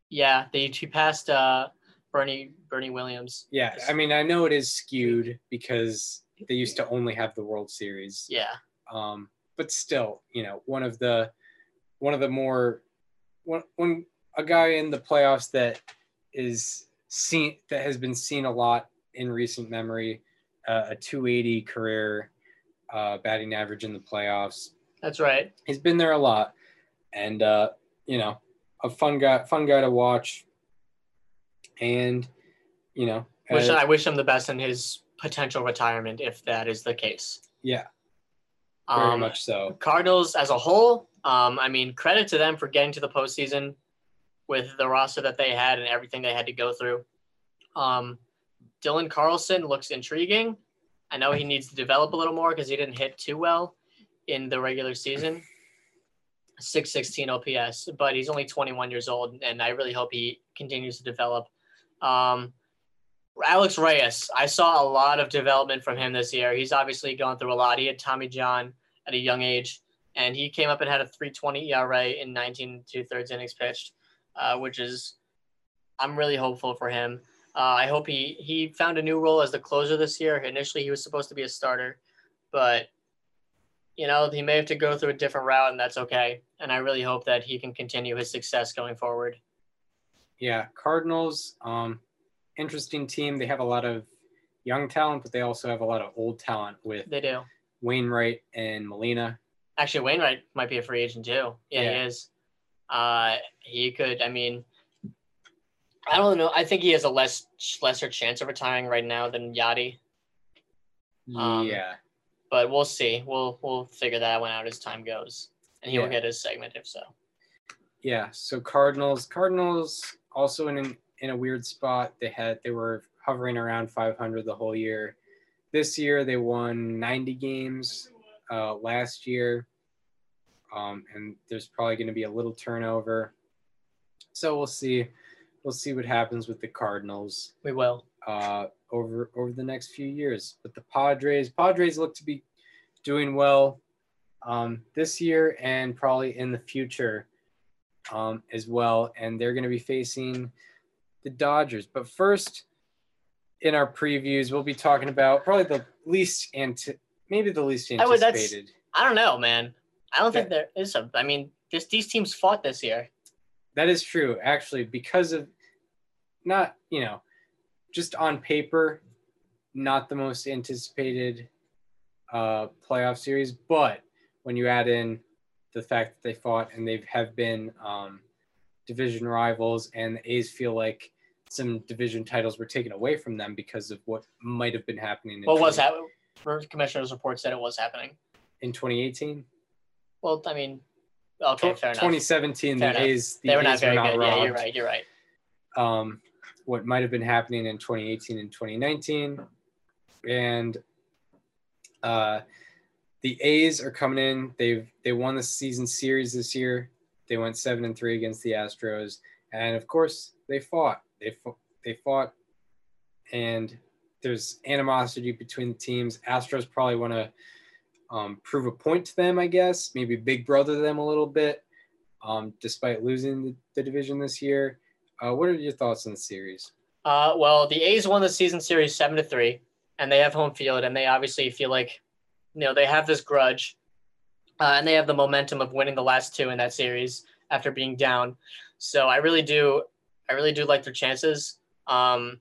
Yeah, they he passed uh, Bernie Bernie Williams. yeah i mean i know it is skewed because they used to only have the world series Yeah, um but still you know one of the one of the more one, one a guy in the playoffs that is seen that has been seen a lot in recent memory uh, a 280 career uh, batting average in the playoffs that's right. he's been there a lot and uh you know a fun guy fun guy to watch and you know Wish I wish him the best in his potential retirement if that is the case. yeah very Um, much so Cardinals as a whole, um, I mean, credit to them for getting to the postseason with the roster that they had and everything they had to go through. Um, Dylan Carlson looks intriguing. I know he needs to develop a little more because he didn't hit too well in the regular season. 616 OPS, but he's only 21 years old, and I really hope he continues to develop. Um, Alex Reyes. I saw a lot of development from him this year. He's obviously gone through a lot. He had Tommy John at a young age, and he came up and had a 320 ERA in 19 two thirds innings pitched, uh, which is, I'm really hopeful for him. Uh, I hope he he found a new role as the closer this year. Initially, he was supposed to be a starter, but you know he may have to go through a different route, and that's okay. And I really hope that he can continue his success going forward. Yeah, Cardinals, um, interesting team. They have a lot of young talent, but they also have a lot of old talent with They do. Wainwright and Molina. Actually, Wainwright might be a free agent too. Yeah, Yeah. he is. Uh, he could. I mean, I don't know. I think he has a less lesser chance of retiring right now than Yadi, Um, yeah, but we'll see. We'll we'll figure that one out as time goes, and he will get his segment if so. yeah. So Cardinals, Cardinals also in an, in a weird spot. They had they were hovering around 500 the whole year. This year they won 90 games. Uh, last year, um, and there's probably going to be a little turnover. So we'll see. We'll see what happens with the Cardinals. We will. uh, over over the next few years. But the Padres, Padres look to be doing well um, this year and probably in the future um, as well. And they're going to be facing the Dodgers. But first, in our previews, we'll be talking about probably the least anti- maybe the least I would- I don't know, man. I don't think there is a. I mean, this these teams fought this year. That is true, actually, because of not, you know, just on paper, not the most anticipated uh, playoff series, but when you add in the fact that they fought and they have been um, division rivals, and the A's feel like some division titles were taken away from them because of what might have been happening. In What was 20 that? Commissioner's report said it was happening. in 2018? Well, I mean, okay, fair enough. 2017, Fair the enough. A's, the They were not A's very good. Yeah, you're right. You're right. um, what might have been happening in 2018 and 2019. And uh, the A's are coming in. They've they won the season series this year. They went seven and three against the Astros, and of course they fought. They fought. They fought, and there's animosity between the teams. Astros probably want to um, prove a point to them, I guess. Maybe big brother them a little bit, um, despite losing the, the division this year. Uh, what are your thoughts on the series? Uh, well, the A's won the season series seven to three, and they have home field, and they obviously feel like, you know, they have this grudge, uh, and they have the momentum of winning the last two in that series after being down. So I really do, I really do like their chances. Um,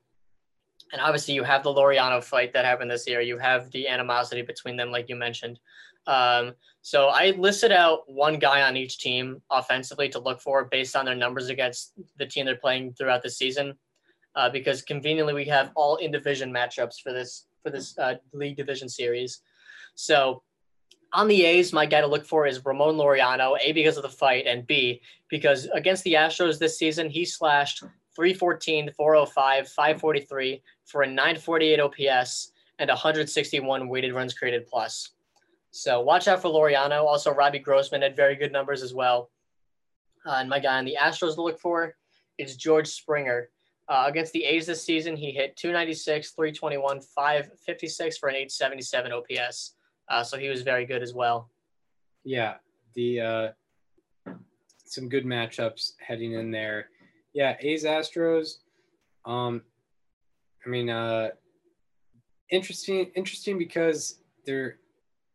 and obviously, you have the Laureano fight that happened this year. You have the animosity between them, like you mentioned. Um, so I listed out one guy on each team offensively to look for based on their numbers against the team they're playing throughout the season uh, because conveniently we have all in division matchups for this for this uh, league division series. So on the A's, my guy to look for is Ramon Laureano, A because of the fight, and B because against the Astros this season he slashed 314, 405, 543 for a 948 OPS and 161 weighted runs created plus. So watch out for Laureano. Also, Robbie Grossman had very good numbers as well. Uh, and my guy on the Astros to look for is George Springer. Uh, against the A's this season, he hit 296, 321, 556 for an 877 OPS. Uh, so he was very good as well. Yeah, the uh, some good matchups heading in there. Yeah, A's Astros. Um, I mean, uh, interesting, interesting because they're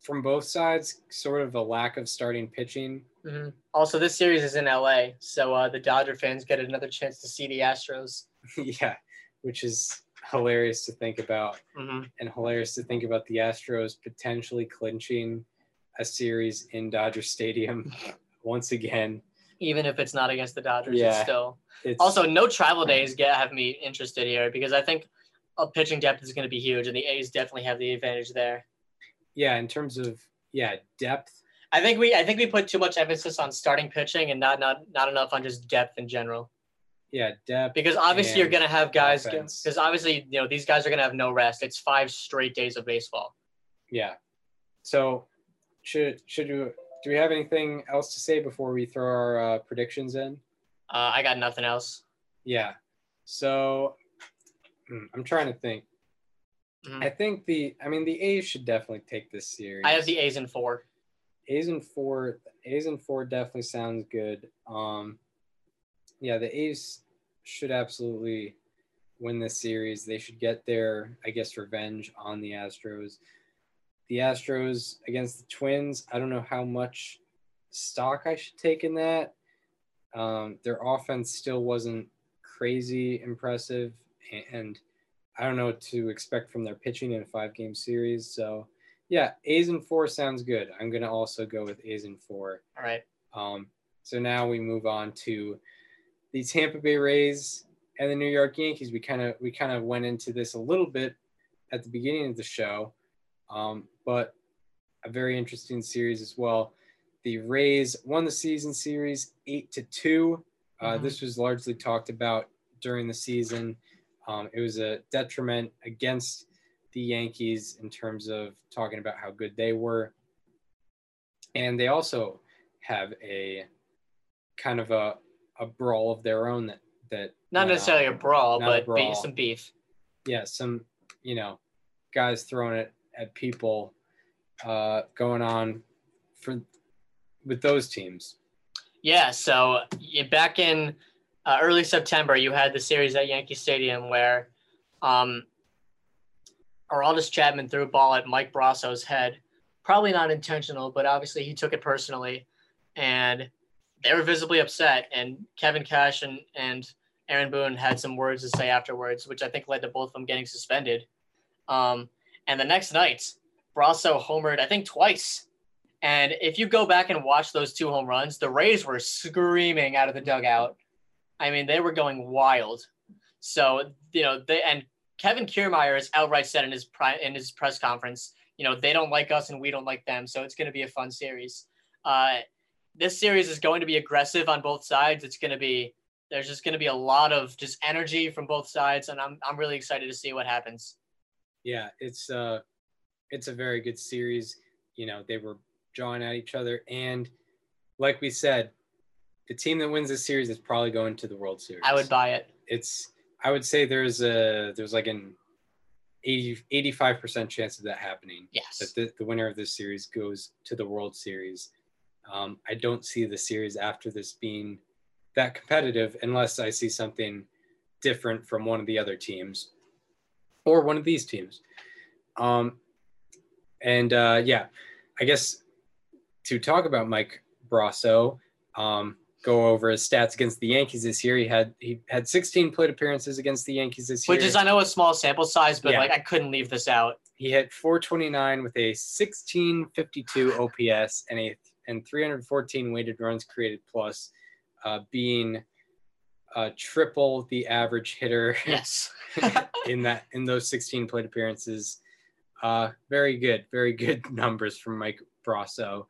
from both sides sort of a lack of starting pitching. hmm Also, this series is in LA, so uh, the Dodger fans get another chance to see the Astros. yeah, which is hilarious to think about, hmm and hilarious to think about the Astros potentially clinching a series in Dodger Stadium once again. Even if it's not against the Dodgers, it's Yeah. still. It's Also, no travel days get have me interested here because I think a pitching depth is going to be huge, and the A's definitely have the advantage there. Yeah, in terms of yeah depth. I think we I think we put too much emphasis on starting pitching and not not not enough on just depth in general. Yeah, depth. Because obviously you're gonna have guys because obviously you know these guys are gonna have no rest. It's five straight days of baseball. Yeah. So, should should you do we have anything else to say before we throw our uh, predictions in? Uh, I got nothing else. Yeah. So, Hmm, I'm trying to think. Mhm. I think the I mean the A's should definitely take this series. I have the A's in four. A's and four. A's and four definitely sounds good. Um, yeah, the A's should absolutely win this series. They should get their, I guess, revenge on the Astros. The Astros against the Twins. I don't know how much stock I should take in that. Um, their offense still wasn't crazy impressive, and I don't know what to expect from their pitching in a five-game series. So yeah, A's and four sounds good. I'm gonna also go with A's and four. All right. Um, so now we move on to the Tampa Bay Rays and the New York Yankees. We kind of we kind of went into this a little bit at the beginning of the show, um, but a very interesting series as well. The Rays won the season series eight to two. Uh, Mhm. This was largely talked about during the season. Um, it was a detriment against the Yankees in terms of talking about how good they were. And they also have a kind of a, a brawl of their own that, that Not necessarily a brawl, Not but be- brawl. some beef. Yeah, some, you know, guys throwing it at people uh, going on for with those teams. Yeah, so back in uh, early September, you had the series at Yankee Stadium where um, Aroldis Chapman threw a ball at Mike Brosseau's head. Probably not intentional, but obviously he took it personally. And they were visibly upset. And Kevin Cash and, and Aaron Boone had some words to say afterwards, which I think led to both of them getting suspended. Um, and the next night, Brasso homered, I think, twice. And if you go back and watch those two home runs, the Rays were screaming out of the dugout. I mean, they were going wild. So, you know, they and Kevin Kiermaier has outright said in his pri- in his press conference, you know, they don't like us and we don't like them. So it's going to be a fun series. Uh, this series is going to be aggressive on both sides. It's going to be there's just going to be a lot of just energy from both sides, and I'm I'm really excited to see what happens. Yeah, it's uh it's a very good series. You know, they were drawing at each other and like we said, the team that wins this series is probably going to the World Series. I would buy it. it's I would say there's a there's like an 80 85% chance of that happening. Yes. That the, the winner of this series goes to the World Series. Um, I don't see the series after this being that competitive unless I see something different from one of the other teams or one of these teams. Um, and uh, yeah, I guess to talk about Mike Brosseau, um, go over his stats against the Yankees this year. He had he had 16 plate appearances against the Yankees this year. Which is I know a small sample size, but Yeah. like I couldn't leave this out. he hit 429 with a 1652 OPS and a and 314 weighted runs created plus, uh, being uh, triple the average hitter Yes. in that in those 16 plate appearances. Uh, very good, very good numbers from Mike Brosseau.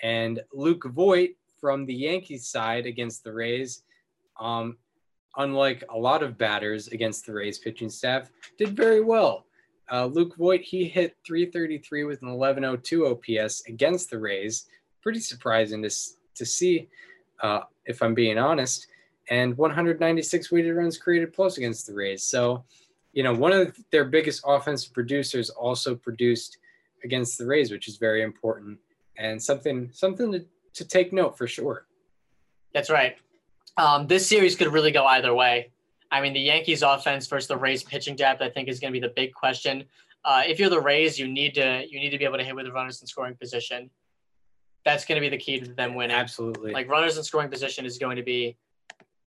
And Luke Voit from the Yankees side against the Rays, um, unlike a lot of batters against the Rays pitching staff, did very well. Uh, Luke Voit, he hit 333 with an 1102 OPS against the Rays. Pretty surprising to, to see, uh, if I'm being honest. And 196 weighted runs created plus against the Rays. So, you know, one of their biggest offensive producers also produced against the Rays, which is very important and something something to, to take note for sure. That's right. Um, this series could really go either way. I mean, the Yankees offense versus the Rays pitching depth, I think, is going to be the big question. Uh, if you're the Rays, you need to you need to be able to hit with the runners in scoring position. That's going to be the key to them winning. Absolutely. Like runners in scoring position is going to be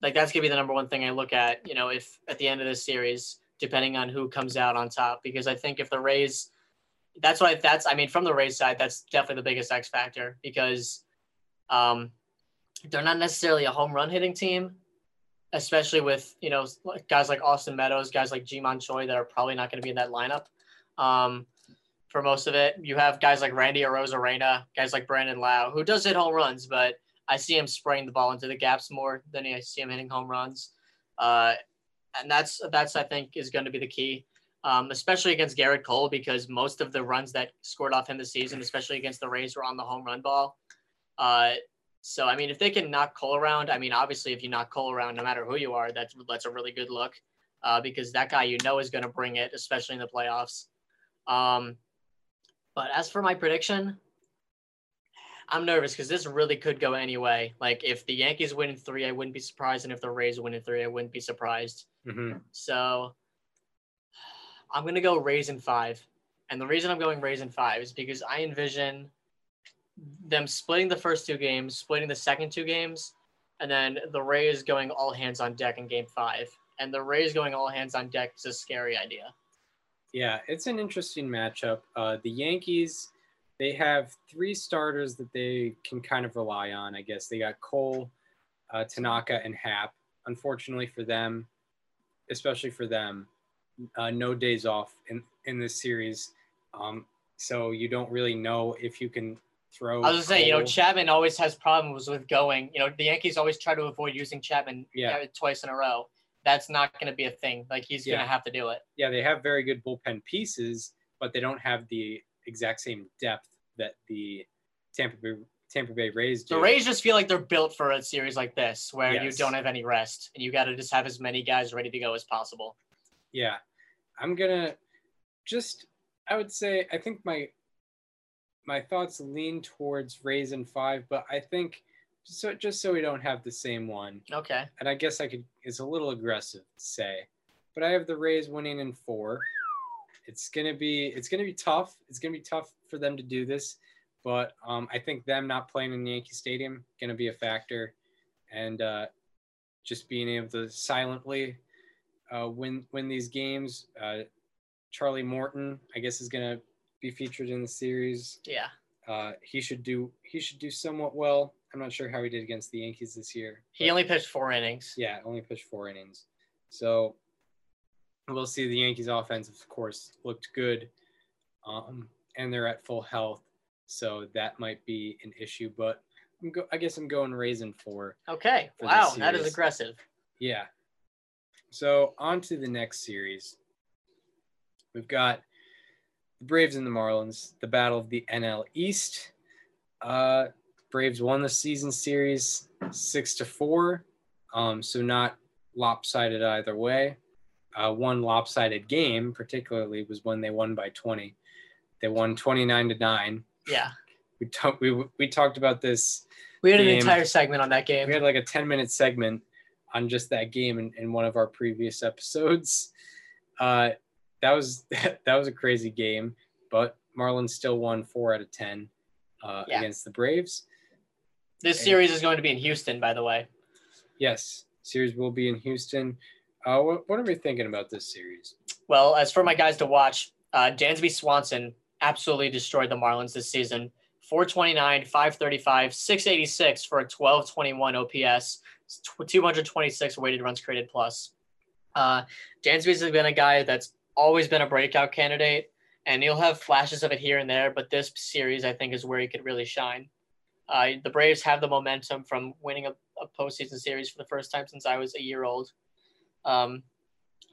like that's going to be the number one thing I look at. You know, if at the end of this series, depending on who comes out on top, because I think if the Rays, that's why that's I mean from the Rays side, that's definitely the biggest X factor because um, they're not necessarily a home run hitting team, especially with you know guys like Austin Meadows, guys like Ji-Man Choi that are probably not going to be in that lineup. Um, for most of it, you have guys like Randy Arozarena, guys like Brandon Lowe, who does hit home runs, but I see him spraying the ball into the gaps more than I see him hitting home runs. Uh, and that's that's I think is going to be the key, um, especially against Gerrit Cole because most of the runs that scored off him this season, especially against the Rays, were on the home run ball. Uh, so I mean, if they can knock Cole around, I mean, obviously, if you knock Cole around, no matter who you are, that's that's a really good look. uh, because that guy you know is going to bring it, especially in the playoffs. Um, but as for my prediction, I'm nervous because this really could go any way. Like if the Yankees win in three, I wouldn't be surprised, and if the Rays win in three, I wouldn't be surprised. Mm-hmm. So I'm gonna go Rays in five, and the reason I'm going Rays in five is because I envision them splitting the first two games, splitting the second two games, and then the Rays going all hands on deck in Game Five. And the Rays going all hands on deck is a scary idea. Yeah, it's an interesting matchup. Uh, the Yankees, they have three starters that they can kind of rely on. I guess they got Cole, uh, Tanaka, and Happ. Unfortunately for them, especially for them, uh, no days off in in this series. Um, so you don't really know if you can throw. I was gonna say, you know, Chapman always has problems with going. You know, the Yankees always try to avoid using Chapman Yeah. twice in a row. That's not gonna be a thing. Like he's Yeah. gonna have to do it. yeah, they have very good bullpen pieces, but they don't have the exact same depth that the Tampa Bay, Tampa Bay Rays do. The Rays just feel like they're built for a series like this, where you don't have any rest, and you got to just have as many guys ready to go as possible. Yeah, I'm gonna just. I would say I think my my thoughts lean towards Rays in five, but I think so just so we don't have the same one, Okay. and I guess I could it's a little aggressive to say, but I have the Rays winning in four. It's gonna be it's gonna be tough. It's gonna be tough for them to do this, but um, I think them not playing in Yankee Stadium gonna be a factor, and uh, just being able to silently uh, win win these games. Uh, Charlie Morton, I guess, is gonna be featured in the series. Yeah. Uh, he should do he should do somewhat well. I'm not sure how he did against the Yankees this year. He only pitched four innings. yeah, only pitched four innings. So we'll see. The Yankees offense, of course, looked good. Um, and they're at full health. So that might be an issue. But I'm go- I guess I'm going raising four. Okay. For Wow, that is aggressive. Yeah. So on to the next series. We've got the Braves and the Marlins, the battle of the NL East. Uh, Braves won the season series six to four, um, so not lopsided either way. Uh, one lopsided game, particularly, was when they won by 20. They won 29 to nine. Yeah. We talked we we talked about this We had an entire segment on that game. we had like a 10 minute segment on just that game in, in one of our previous episodes. Uh, that was that was a crazy game, but Marlins still won four out of 10 uh, Yeah. against the Braves. This series is going to be in Houston, by the way. Yes, series will be in Houston. Uh, what, what are we thinking about this series? Well, as for my guys to watch, uh, Dansby Swanson absolutely destroyed the Marlins this season. 429, 535, 686 for a 1221 OPS, 226 weighted runs created plus. Uh, Dansby's been a guy that's always been a breakout candidate, and he'll have flashes of it here and there, but this series, I think, is where he could really shine. Uh, the Braves have the momentum from winning a, a postseason series for the first time since I was a year old. Um,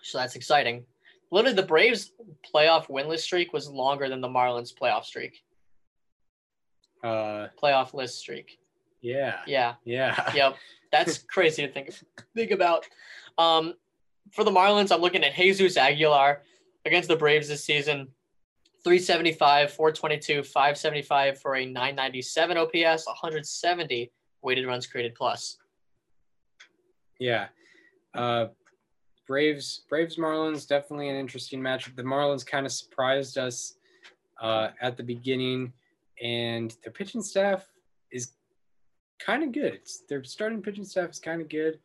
so that's exciting. Literally, the Braves' playoff winless streak was longer than the Marlins' playoff streak, Uh, playoff list streak. yeah, Yeah, yeah, yep. That's crazy to think think about. Um, for the Marlins, I'm looking at Jesus Aguilar against the Braves this season. 375, 422, 575 for a 997 OPS, 170 weighted runs created plus. yeah. Uh, Braves, Braves, Marlins, definitely an interesting matchup. The Marlins kind of surprised us uh, at the beginning, and their pitching staff is kind of good. It's, their starting pitching staff is kind of good.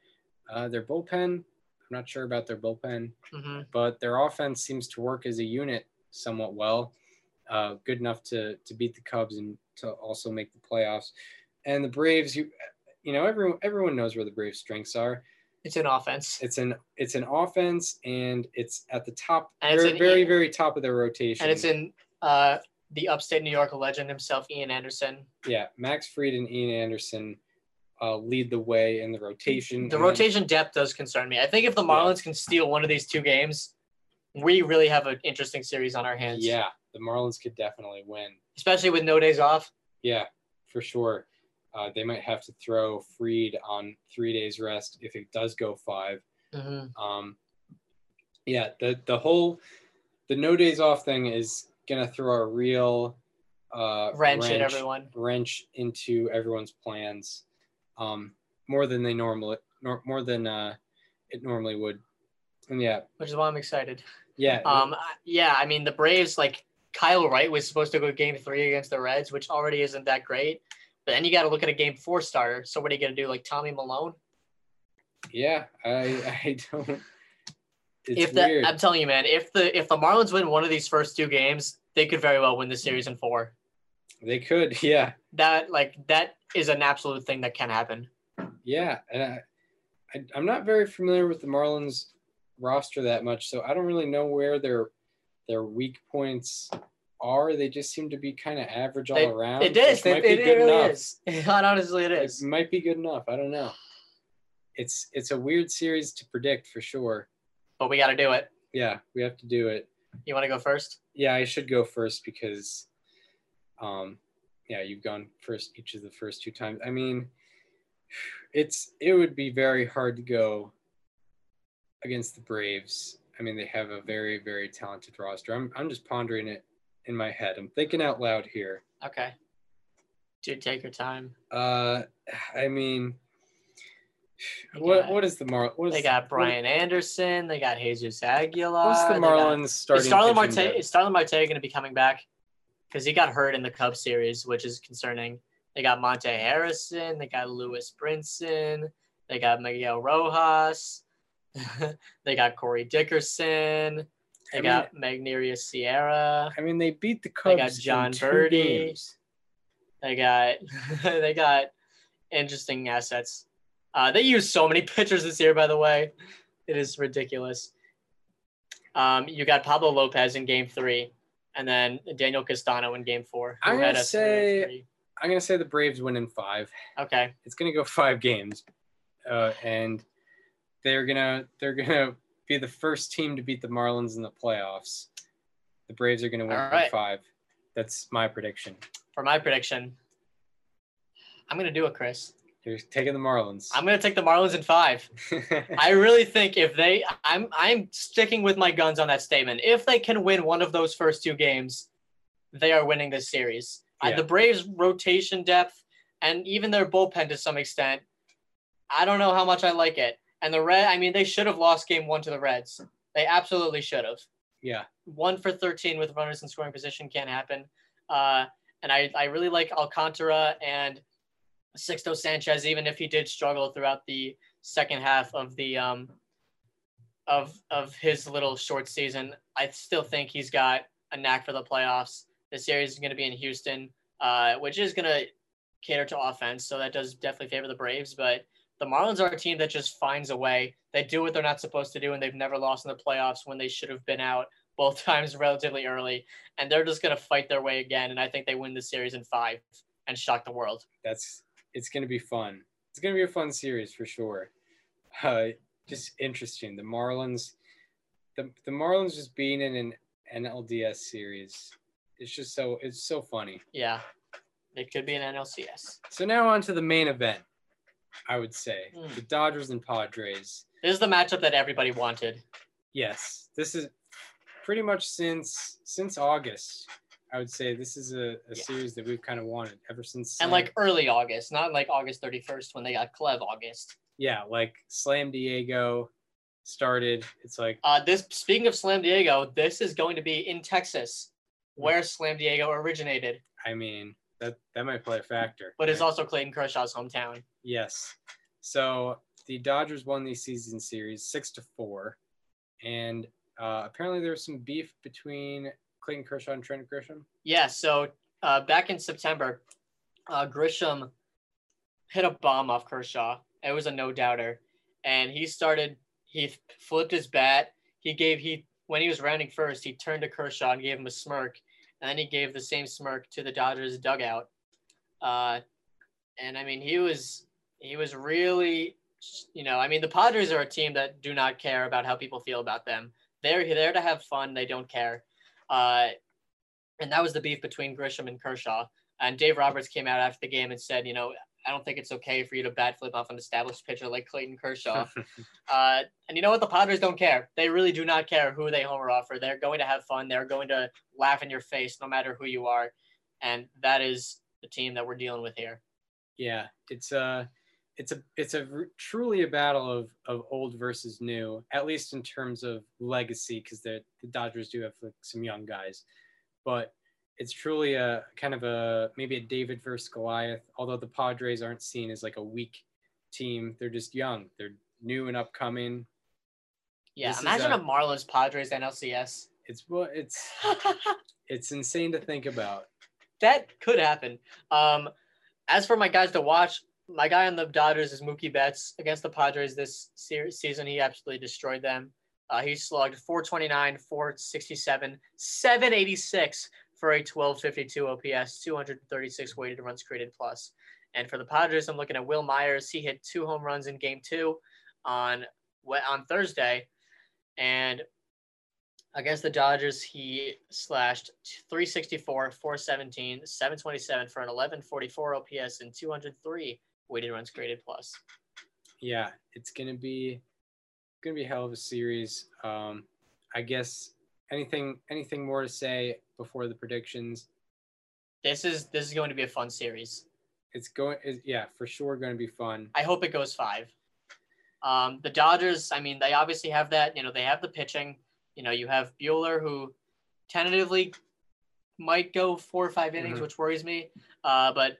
Uh, their bullpen, I'm not sure about their bullpen, hmm but their offense seems to work as a unit somewhat well. Uh, good enough to to beat the Cubs and to also make the playoffs. And the Braves, you you know, everyone everyone knows where the Braves' strengths are. It's an offense. It's an it's an offense and it's at the top, And very very very top of their rotation. And it's in uh, the upstate New York legend himself, Ian Anderson. yeah, Max Fried and Ian Anderson uh, lead the way in the rotation. The rotation depth does concern me. I think if the Marlins can steal one of these two games, we really have an interesting series on our hands. Yeah, the Marlins could definitely win. Especially with no days off. Yeah, for sure. Uh, they might have to throw Fried on three days rest if it does go five. Mm-hmm. Um, Yeah, the the whole the no days off thing is gonna throw a real uh, Wrench in everyone. wrench into everyone's plans, um, more than they normally nor, more than uh, it normally would. And yeah, which is why I'm excited. yeah, Um, yeah, I mean the Braves like Kyle Wright was supposed to go Game Three against the Reds, which already isn't that great. But then you got to look at a Game Four starter. So what are you gonna do, like Tommy Milone? yeah. I I don't. It's if that, weird. I'm telling you, man, if the if the Marlins win one of these first two games, they could very well win the series in four. they could, yeah, That like that is an absolute thing that can happen. yeah. And I, I I'm not very familiar with the Marlins roster that much, so I don't really know where their their weak points are. They just seem to be kind of average all They- around. It is. It, it, good really enough. is. Honestly, it is. It might be good enough. I don't know. It's it's a weird series to predict for sure. But we got to do it. Yeah, we have to do it. You want to go first? Yeah, I should go first because, um, yeah, you've gone first each of the first two times. I mean, it's it would be very hard to go against the Braves. I mean, they have a very very talented roster. I'm I'm just pondering it in my head. I'm thinking out loud here. Okay. Dude, take your time. Uh, I mean, They what got- what is the Mar? What is They got Brian Anderson. They got Jesus Aguilar. What's the they got- Marlins starting? Is Starlin Marte is Starlin Marte going to be coming back? Because he got hurt in the Cubs series, which is concerning. They got Monte Harrison. They got Lewis Brinson. They got Miguel Rojas. they got Corey Dickerson. They I mean- got Magneuris Sierra. I mean, they beat the Cubs. They got Jon Berti. games. They got they got interesting assets. Uh, they used so many pitchers this year, by the way. It is ridiculous. Um, you got Pablo Lopez in game three, and then Daniel Castano in game four. I'm gonna us three and say- I'm gonna say the Braves win in five. Okay. It's gonna go five games, uh, and they're gonna they're gonna be the first team to beat the Marlins in the playoffs. The Braves are gonna win right. five. That's my prediction. For my prediction, I'm gonna do it, Chris. You're taking the Marlins. I'm gonna take the Marlins in five. I really think if they, I'm I'm sticking with my guns on that statement. If they can win one of those first two games, they are winning this series. Yeah. the Braves' rotation depth and even their bullpen to some extent, I don't know how much I like it. And the Red, I mean, they should have lost game one to the Reds. They absolutely should have. yeah, One for 13 with runners in scoring position can't happen. Uh, and I, I really like Alcantara and Sixto Sanchez, even if he did struggle throughout the second half of the um, of of his little short season. I still think he's got a knack for the playoffs. The series is going to be in Houston, uh, which is going to cater to offense, so that does definitely favor the Braves. But the Marlins are a team that just finds a way. They do what they're not supposed to do, and they've never lost in the playoffs when they should have been out both times relatively early. And they're just going to fight their way again. And I think they win the series in five and shock the world. that's it's gonna be fun. It's gonna be a fun series for sure. Uh, just interesting. The Marlins, the the Marlins just being in an NLDS series. It's just so it's so funny. Yeah, it could be an NLCS. So now on to the main event. I would say Hmm. the Dodgers and Padres. This is the matchup that everybody wanted. Yes, this is pretty much since since August. I would say this is a, a Yeah. series that we've kind of wanted ever since. And like early August, not like August 31st when they got Clev August. yeah, like Slam Diego started. It's like Uh, this speaking of Slam Diego, this is going to be in Texas, where Slam Diego originated, I mean that that might play a factor. but it's right? also Clayton Kershaw's hometown. yes. So the Dodgers won the season series six to four, and uh, apparently there was some beef between Clayton Kershaw and Trent Grisham. Yeah, so uh, back in September, uh, Grisham hit a bomb off Kershaw. It was a no doubter, and he started. He flipped his bat. He gave he when he was rounding first, he turned to Kershaw and gave him a smirk, and then he gave the same smirk to the Dodgers dugout. Uh, and I mean, he was he was really, you know, I mean, the Padres are a team that do not care about how people feel about them. They're there to have fun. They don't care. Uh, and that was the beef between Grisham and Kershaw. And Dave Roberts came out after the game and said, you know, I don't think it's okay for you to bat flip off an established pitcher like Clayton Kershaw. uh, and you know what? The Padres don't care. They really do not care who they homer off for. They're going to have fun. They're going to laugh in your face no matter who you are. And that is the team that we're dealing with here. Yeah, it's a, it's a, it's a truly a battle of of old versus new, at least in terms of legacy, because the the Dodgers do have like some young guys, but it's truly a kind of a maybe a David versus Goliath. Although the Padres aren't seen as like a weak team, they're just young. They're new and upcoming. Yeah, This imagine a- a Marlins Padres NLCS. It's it's it's insane to think about. that could happen. Um, as for my guys to watch, my guy on the Dodgers is Mookie Betts against the Padres this se- season. He absolutely destroyed them. Uh, he slugged 429, 467, 786 for a 1252 OPS, 236 weighted runs created plus. And for the Padres, I'm looking at Wil Myers. He hit two home runs in Game Two on on Thursday, and against the Dodgers, he slashed 364, 417, 727 for an 1144 OPS and 203 weighted runs created plus. Yeah, it's gonna be gonna be a hell of a series. Um, I guess anything anything more to say before the predictions? This is this is going to be a fun series. It's going is yeah for sure going to be fun. I hope it goes five. Um, the Dodgers, I mean, they obviously have that. You know, they have the pitching. You know, you have Buehler who tentatively might go four or five innings, Mhm. which worries me. Uh, but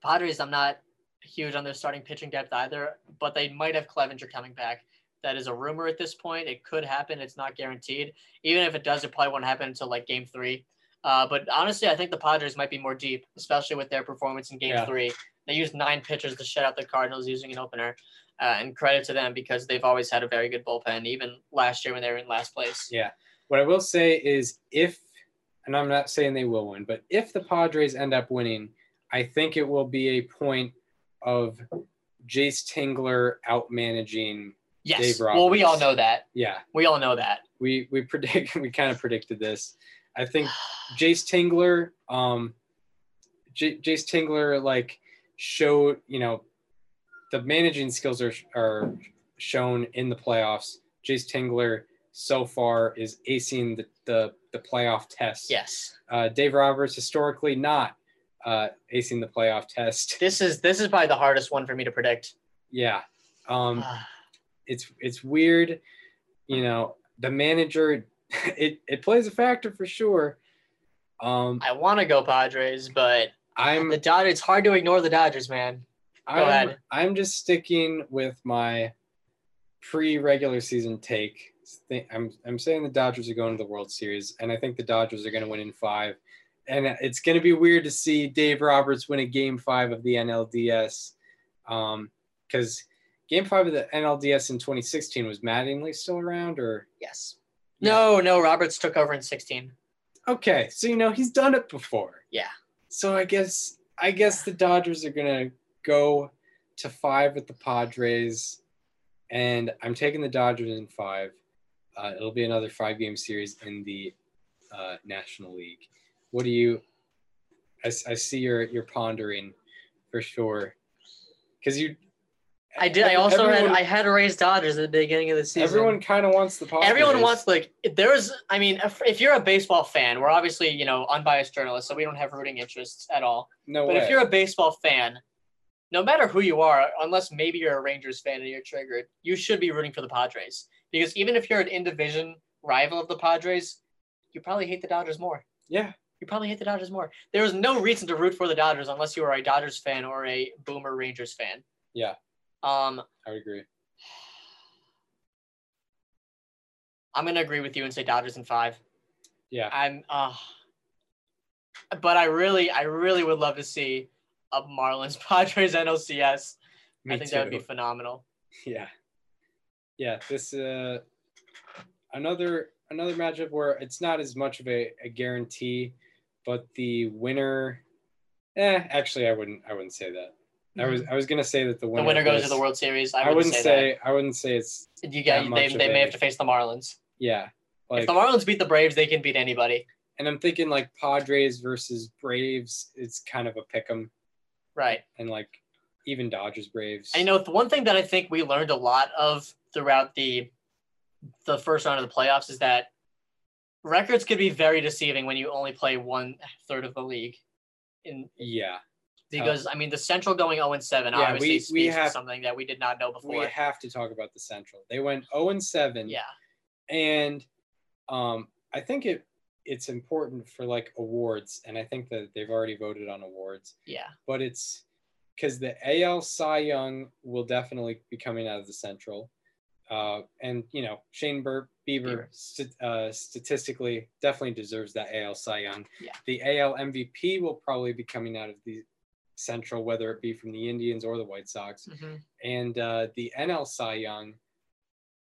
Padres, I'm not huge on their starting pitching depth either. But they might have Clevinger coming back. That is a rumor at this point. It could happen. It's not guaranteed. Even if it does, it probably won't happen until like Game Three. Uh, but honestly, I think the Padres might be more deep, especially with their performance in Game Yeah. Three. They used nine pitchers to shut out the Cardinals using an opener, uh, and credit to them because they've always had a very good bullpen, even last year when they were in last place. Yeah. What I will say is if, and I'm not saying they will win, but if the Padres end up winning, I think it will be a point of Jayce Tingler out managing. Yes. Dave well, we all know that. Yeah, We all know that. we we predict we kind of predicted this. I think Jayce Tingler, um, J- Jayce Tingler, like showed you know, the managing skills are are shown in the playoffs. Jayce Tingler so far is acing the the, the playoff test. Yes. Uh, Dave Roberts historically not uh, acing the playoff test. This is this is probably the hardest one for me to predict. Yeah. Um, it's it's weird, you know. The manager, it it plays a factor for sure. Um, I want to go Padres, but I'm the Dodgers. It's hard to ignore the Dodgers, man. I'm, ahead. I'm just sticking with my pre-regular season take. I'm I'm saying the Dodgers are going to the World Series, and I think the Dodgers are going to win in five. And it's going to be weird to see Dave Roberts win a Game Five of the NLDS, because Game Five of the NLDS in 2016 was Mattingly still around, or Yes. No, no. Roberts took over in 16. okay, so you know he's done it before. Yeah. So I guess I guess the Dodgers are gonna go to five with the Padres, and I'm taking the Dodgers in five. Uh, it'll be another five game series in the uh, National League. What do you? I see you're you're pondering for sure, because you. I did. I also everyone, had I had to raise Dodgers at the beginning of the season. everyone kind of wants the Padres. Everyone wants like there's. I mean, if, if you're a baseball fan, we're obviously you know unbiased journalists, so we don't have rooting interests at all. no But way. if you're a baseball fan, no matter who you are, unless maybe you're a Rangers fan and you're triggered, you should be rooting for the Padres because even if you're an in division rival of the Padres, you probably hate the Dodgers more. yeah, You probably hate the Dodgers more. There is no reason to root for the Dodgers unless you are a Dodgers fan or a Boomer Rangers fan. Yeah. Um, I would agree. I'm gonna agree with you and say Dodgers in five. Yeah. I'm uh but I really I really would love to see a Marlins Padres NLCS. Me I think that would be phenomenal. Yeah. Yeah, this uh another another matchup where it's not as much of a, a guarantee, but the winner eh, actually I wouldn't I wouldn't say that. I was I was gonna say that the winner, The winner goes to the World Series. I, I, wouldn't say, say, I wouldn't say it's. You got they, they may a- have to face the Marlins. yeah. Like if the Marlins beat the Braves, they can beat anybody. and I'm thinking like Padres versus Braves, it's kind of a pick 'em Right. and like even Dodgers, Braves. You know, the one thing that I think we learned a lot of throughout the the first round of the playoffs is that records could be very deceiving when you only play one third of the league. In yeah, because I mean, the Central going 0 and 7 Yeah, obviously we- speaks we to have- something that we did not know before. we have to talk about the Central. They went 0 and 7. yeah, and um, I think it it's important for like awards, and I think that they've already voted on awards, yeah, but it's because the AL Cy Young will definitely be coming out of the Central, uh, and you know Shane Bur- Bieber Bieber. st- uh, statistically definitely deserves that AL Cy Young. Yeah. The AL MVP will probably be coming out of the Central, whether it be from the Indians or the White Sox, Mhm. and uh, the NL Cy Young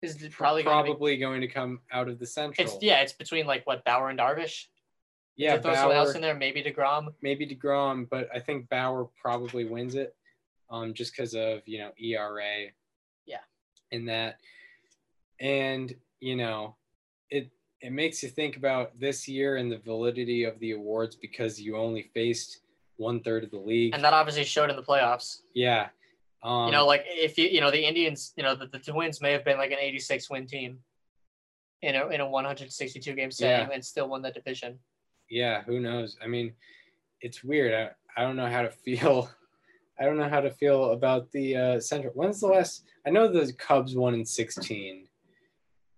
is probably probably gonna be- going to come out of the Central. It's yeah, it's between like what Bauer and Darvish. yeah, to throw someone else in there, maybe Degrom. maybe Degrom, but I think Bauer probably wins it, um, just because of you know ERA. In that, and you know, it it makes you think about this year and the validity of the awards because you only faced one third of the league. And that obviously showed in the playoffs. yeah. Um, you know, like if you you know the Indians, you know the, the Twins may have been like an 86 win team in a in a 162 game setting Yeah. and still won the division. yeah, who knows? I mean, it's weird. I, I don't know how to feel. I don't know how to feel about the uh, Central. When's the last? I know the Cubs won in 16,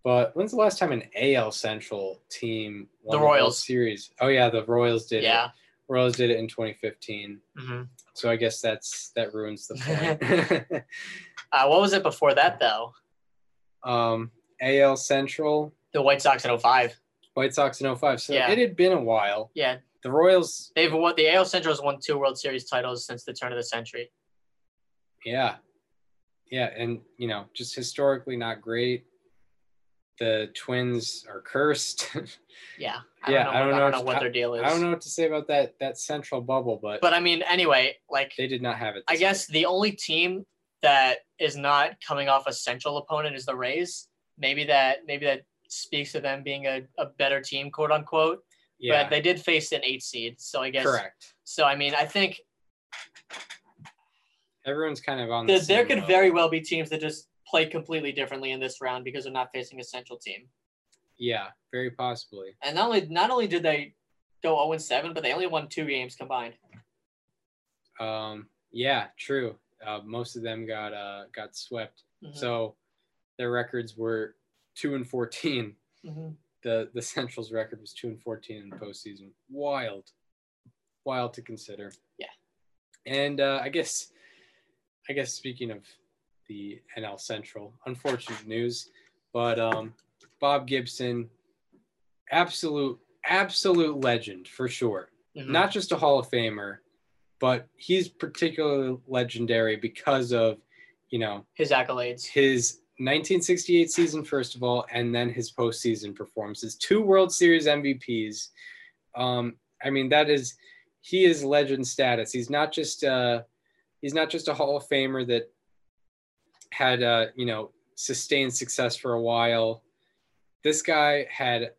but when's the last time an AL Central team won The Royals. Series? Oh yeah, the Royals did yeah. it. Royals did it in 2015. hmm So I guess that's that ruins the point. Uh, what was it before that though? um, AL Central, The White Sox in 05. White Sox in 05. So Yeah. it had been a while. Yeah, The Royals, they've won the AL Central has won two World Series titles since the turn of the century. Yeah. Yeah. And, you know, just historically not great. The Twins are cursed. Yeah, I Yeah, don't know, I don't I know don't know what their deal is. I don't know what to say about that that central bubble, but, But I mean, anyway, like they did not have it. I guess the only team that is not coming off a central opponent is the Rays. Maybe that maybe that speaks to them being a, a better team, quote unquote. Yeah. But they did face an eight seed, so I guess. correct. So I mean, I think Everyone's kind of on the th- there could level. very well be teams that just play completely differently in this round because they're not facing a central team. Yeah, very possibly. And not only not only did they go 0 7, but they only won two games combined. Um, yeah, true. Uh, most of them got uh, got swept. Mhm. So their records were two and fourteen. Mhm. The the Central's record was two and fourteen in the postseason. Wild, wild to consider. Yeah. And uh, I guess, I guess speaking of the NL Central, unfortunate news, but um, Bob Gibson, absolute absolute legend for sure. Mhm. Not just a Hall of Famer, but he's particularly legendary because of, you know, His accolades. his 1968 season first of all, and then his postseason performances. Two World Series MVPs. Um, I mean, that is he is legend status. He's not just uh, he's not just a Hall of Famer that had uh, you know sustained success for a while. This guy had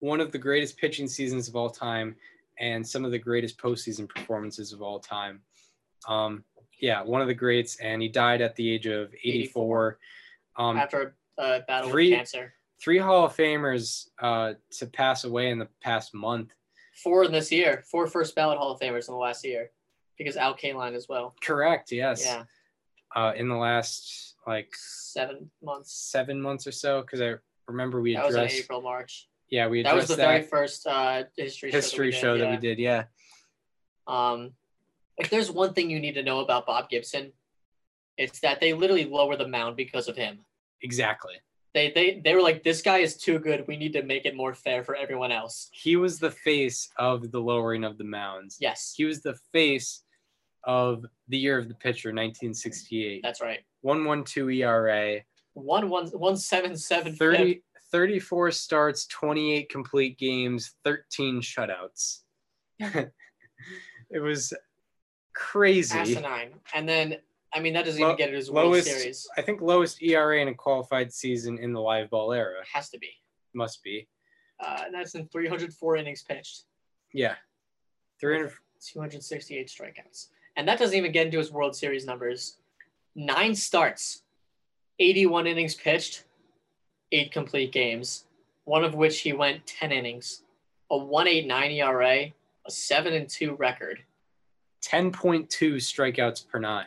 one of the greatest pitching seasons of all time and some of the greatest postseason performances of all time. Um, yeah, one of the greats, and he died at the age of 84. Um, after a battle three- with cancer. three Hall of Famers uh, to pass away in the past month. Four in this year. Four first ballot Hall of Famers in the last year. Because Al Kaline as well. Correct. Yes. Yeah. Uh, in the last like Seven months. seven months or so, because I remember we That was in addressed. April, March. Yeah, we That was addressed the that, very first uh, history, history show show that we that we did. yeah. Um, if there's one thing you need to know about Bob Gibson, it's that they literally lower the mound because of him. Exactly. They they they were like, this guy is too good. We need to make it more fair for everyone else. He was the face of the lowering of the mounds. Yes, He was the face of the year of the pitcher, 1968. that's right. 112 ERA, One one one seven seven 30, 34 starts, 28 complete games, 13 shutouts. it was crazy. asinine. And then I mean that doesn't Lo- even get it as World lowest, Series. I think lowest ERA in a qualified season in the live ball era Has to be. must be. Uh, that's in 304 innings pitched, Yeah, 300. 268 strikeouts. and that doesn't even get into his World Series numbers. Nine starts, 81 innings pitched, eight complete games, one of which he went 10 innings, a 189 ERA, a 7 and 2 record. 10.2 strikeouts per nine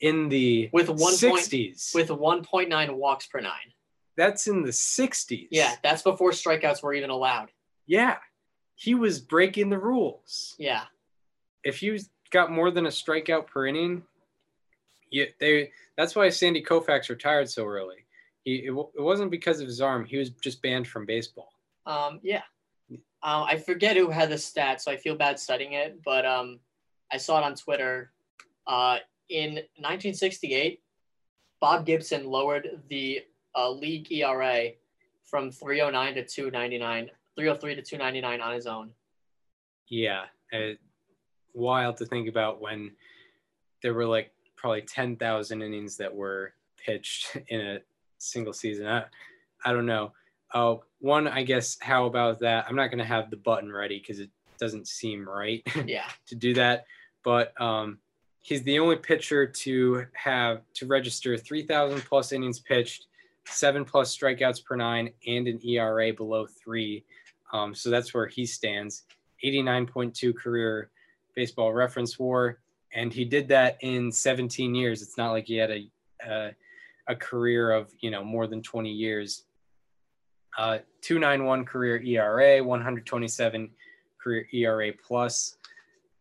in the With one point- with 1.9 walks per nine. That's in the 60s. Yeah, that's before strikeouts were even allowed. Yeah. He was breaking the rules. Yeah. If you got more than a strikeout per inning, you, they that's why Sandy Koufax retired so early. He it, it wasn't because of his arm. He was just banned from baseball. Um, yeah. Um, I forget who had the stat, so I feel bad studying it, but um, I saw it on Twitter. Uh, in 1968, Bob Gibson lowered the uh, league ERA from 309 to 299, 303 to 299 on his own. Yeah, it, wild to think about when there were like probably 10,000 innings that were pitched in a single season. I, I don't know. Uh, one, I guess, how about that? I'm not going to have the button ready because it doesn't seem right Yeah. to do that. But um, he's the only pitcher to have to register 3,000 plus innings pitched, seven plus strikeouts per nine, and an ERA below three. Um, so that's where he stands. 89.2 career baseball reference war. And he did that in 17 years. It's not like he had a, a, a career of, you know, more than 20 years. Uh, 291 career ERA, 127 career ERA plus,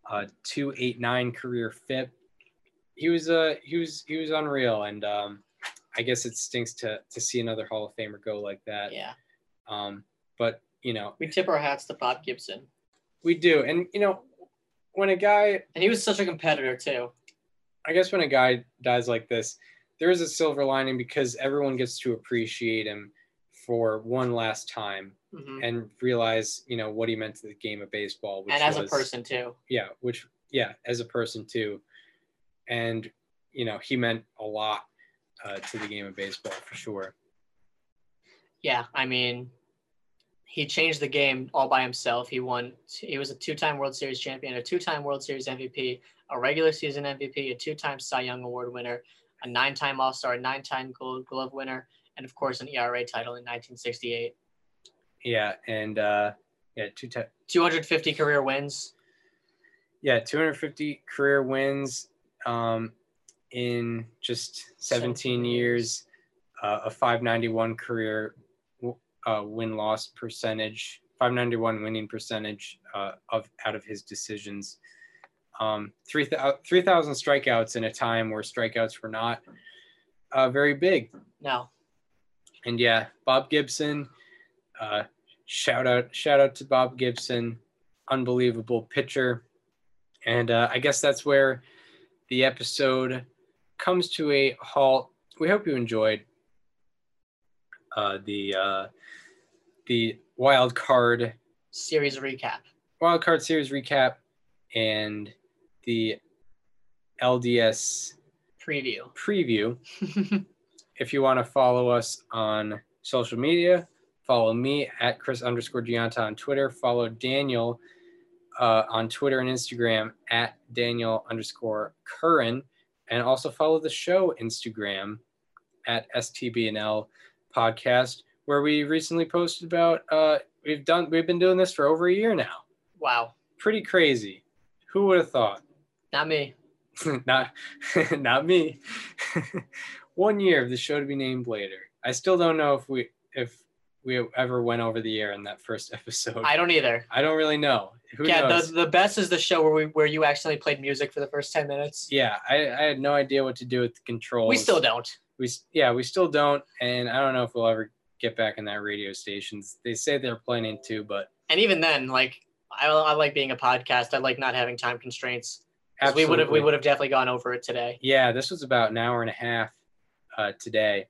uh, 289 career FIP. He was uh he was he was unreal, and um, I guess it stinks to to see another Hall of Famer go like that. Yeah. Um, but you know We tip our hats to Bob Gibson. we do, and you know when a guy And he was such a competitor, too. I guess when a guy dies like this, there is a silver lining because everyone gets to appreciate him for one last time Mhm. and realize, you know, what he meant to the game of baseball. Which And as a person, too. Yeah, which yeah, as a person too, and you know, he meant a lot uh, to the game of baseball for sure. Yeah, I mean, he changed the game all by himself. He won. He was a two-time World Series champion, a two-time World Series MVP, a regular season MVP, a two-time Cy Young Award winner, a nine-time All-Star, a nine-time Gold Glove winner, and of course an ERA title in 1968. Yeah, and uh, yeah, two ti 250 career wins. yeah, 250 career wins um, in just 17 years, uh, a 591 career uh, win loss percentage, 591 winning percentage uh, of out of his decisions. Um, 3,000 3,000 strikeouts in a time where strikeouts were not uh, very big. No, And yeah, Bob Gibson, uh, shout out, shout out to Bob Gibson, unbelievable pitcher. And uh, I guess that's where the episode comes to a halt. We hope you enjoyed uh, the uh, the wild card series recap. wild card series recap and the LDS Preview. preview. if you want to follow us on social media, follow me at Chris underscore Gianta on Twitter. Follow Daniel uh, on Twitter and Instagram at Daniel underscore Curran. And also follow the show Instagram at STBNL podcast, where we recently posted about uh, we've done we've been doing this for over a year now. Wow, Pretty crazy. Who would have thought? not me. not not me. One year of the show to be named later. I still don't know if we if we ever went over the air in that first episode. I don't either. I don't really know. Who yeah, knows? the, the best is the show where we where you actually played music for the first 10 minutes. yeah, I, I had no idea what to do with the controls. We still don't. We yeah, we still don't, and I don't know if we'll ever get back in that radio stations. They say they're planning to, but And even then, like I, I like being a podcast. I like not having time constraints. We would have we would have definitely gone over it today. Yeah, this was about an hour and a half uh, today.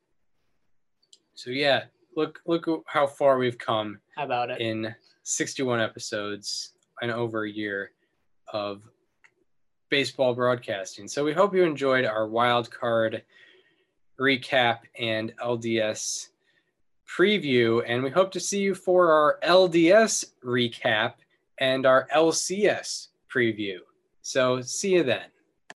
So yeah, look look how far we've come How about it? in 61 episodes and over a year of baseball broadcasting. So we hope you enjoyed our wild card recap and LDS preview, and we hope to see you for our LDS recap and our LCS preview. So see you then.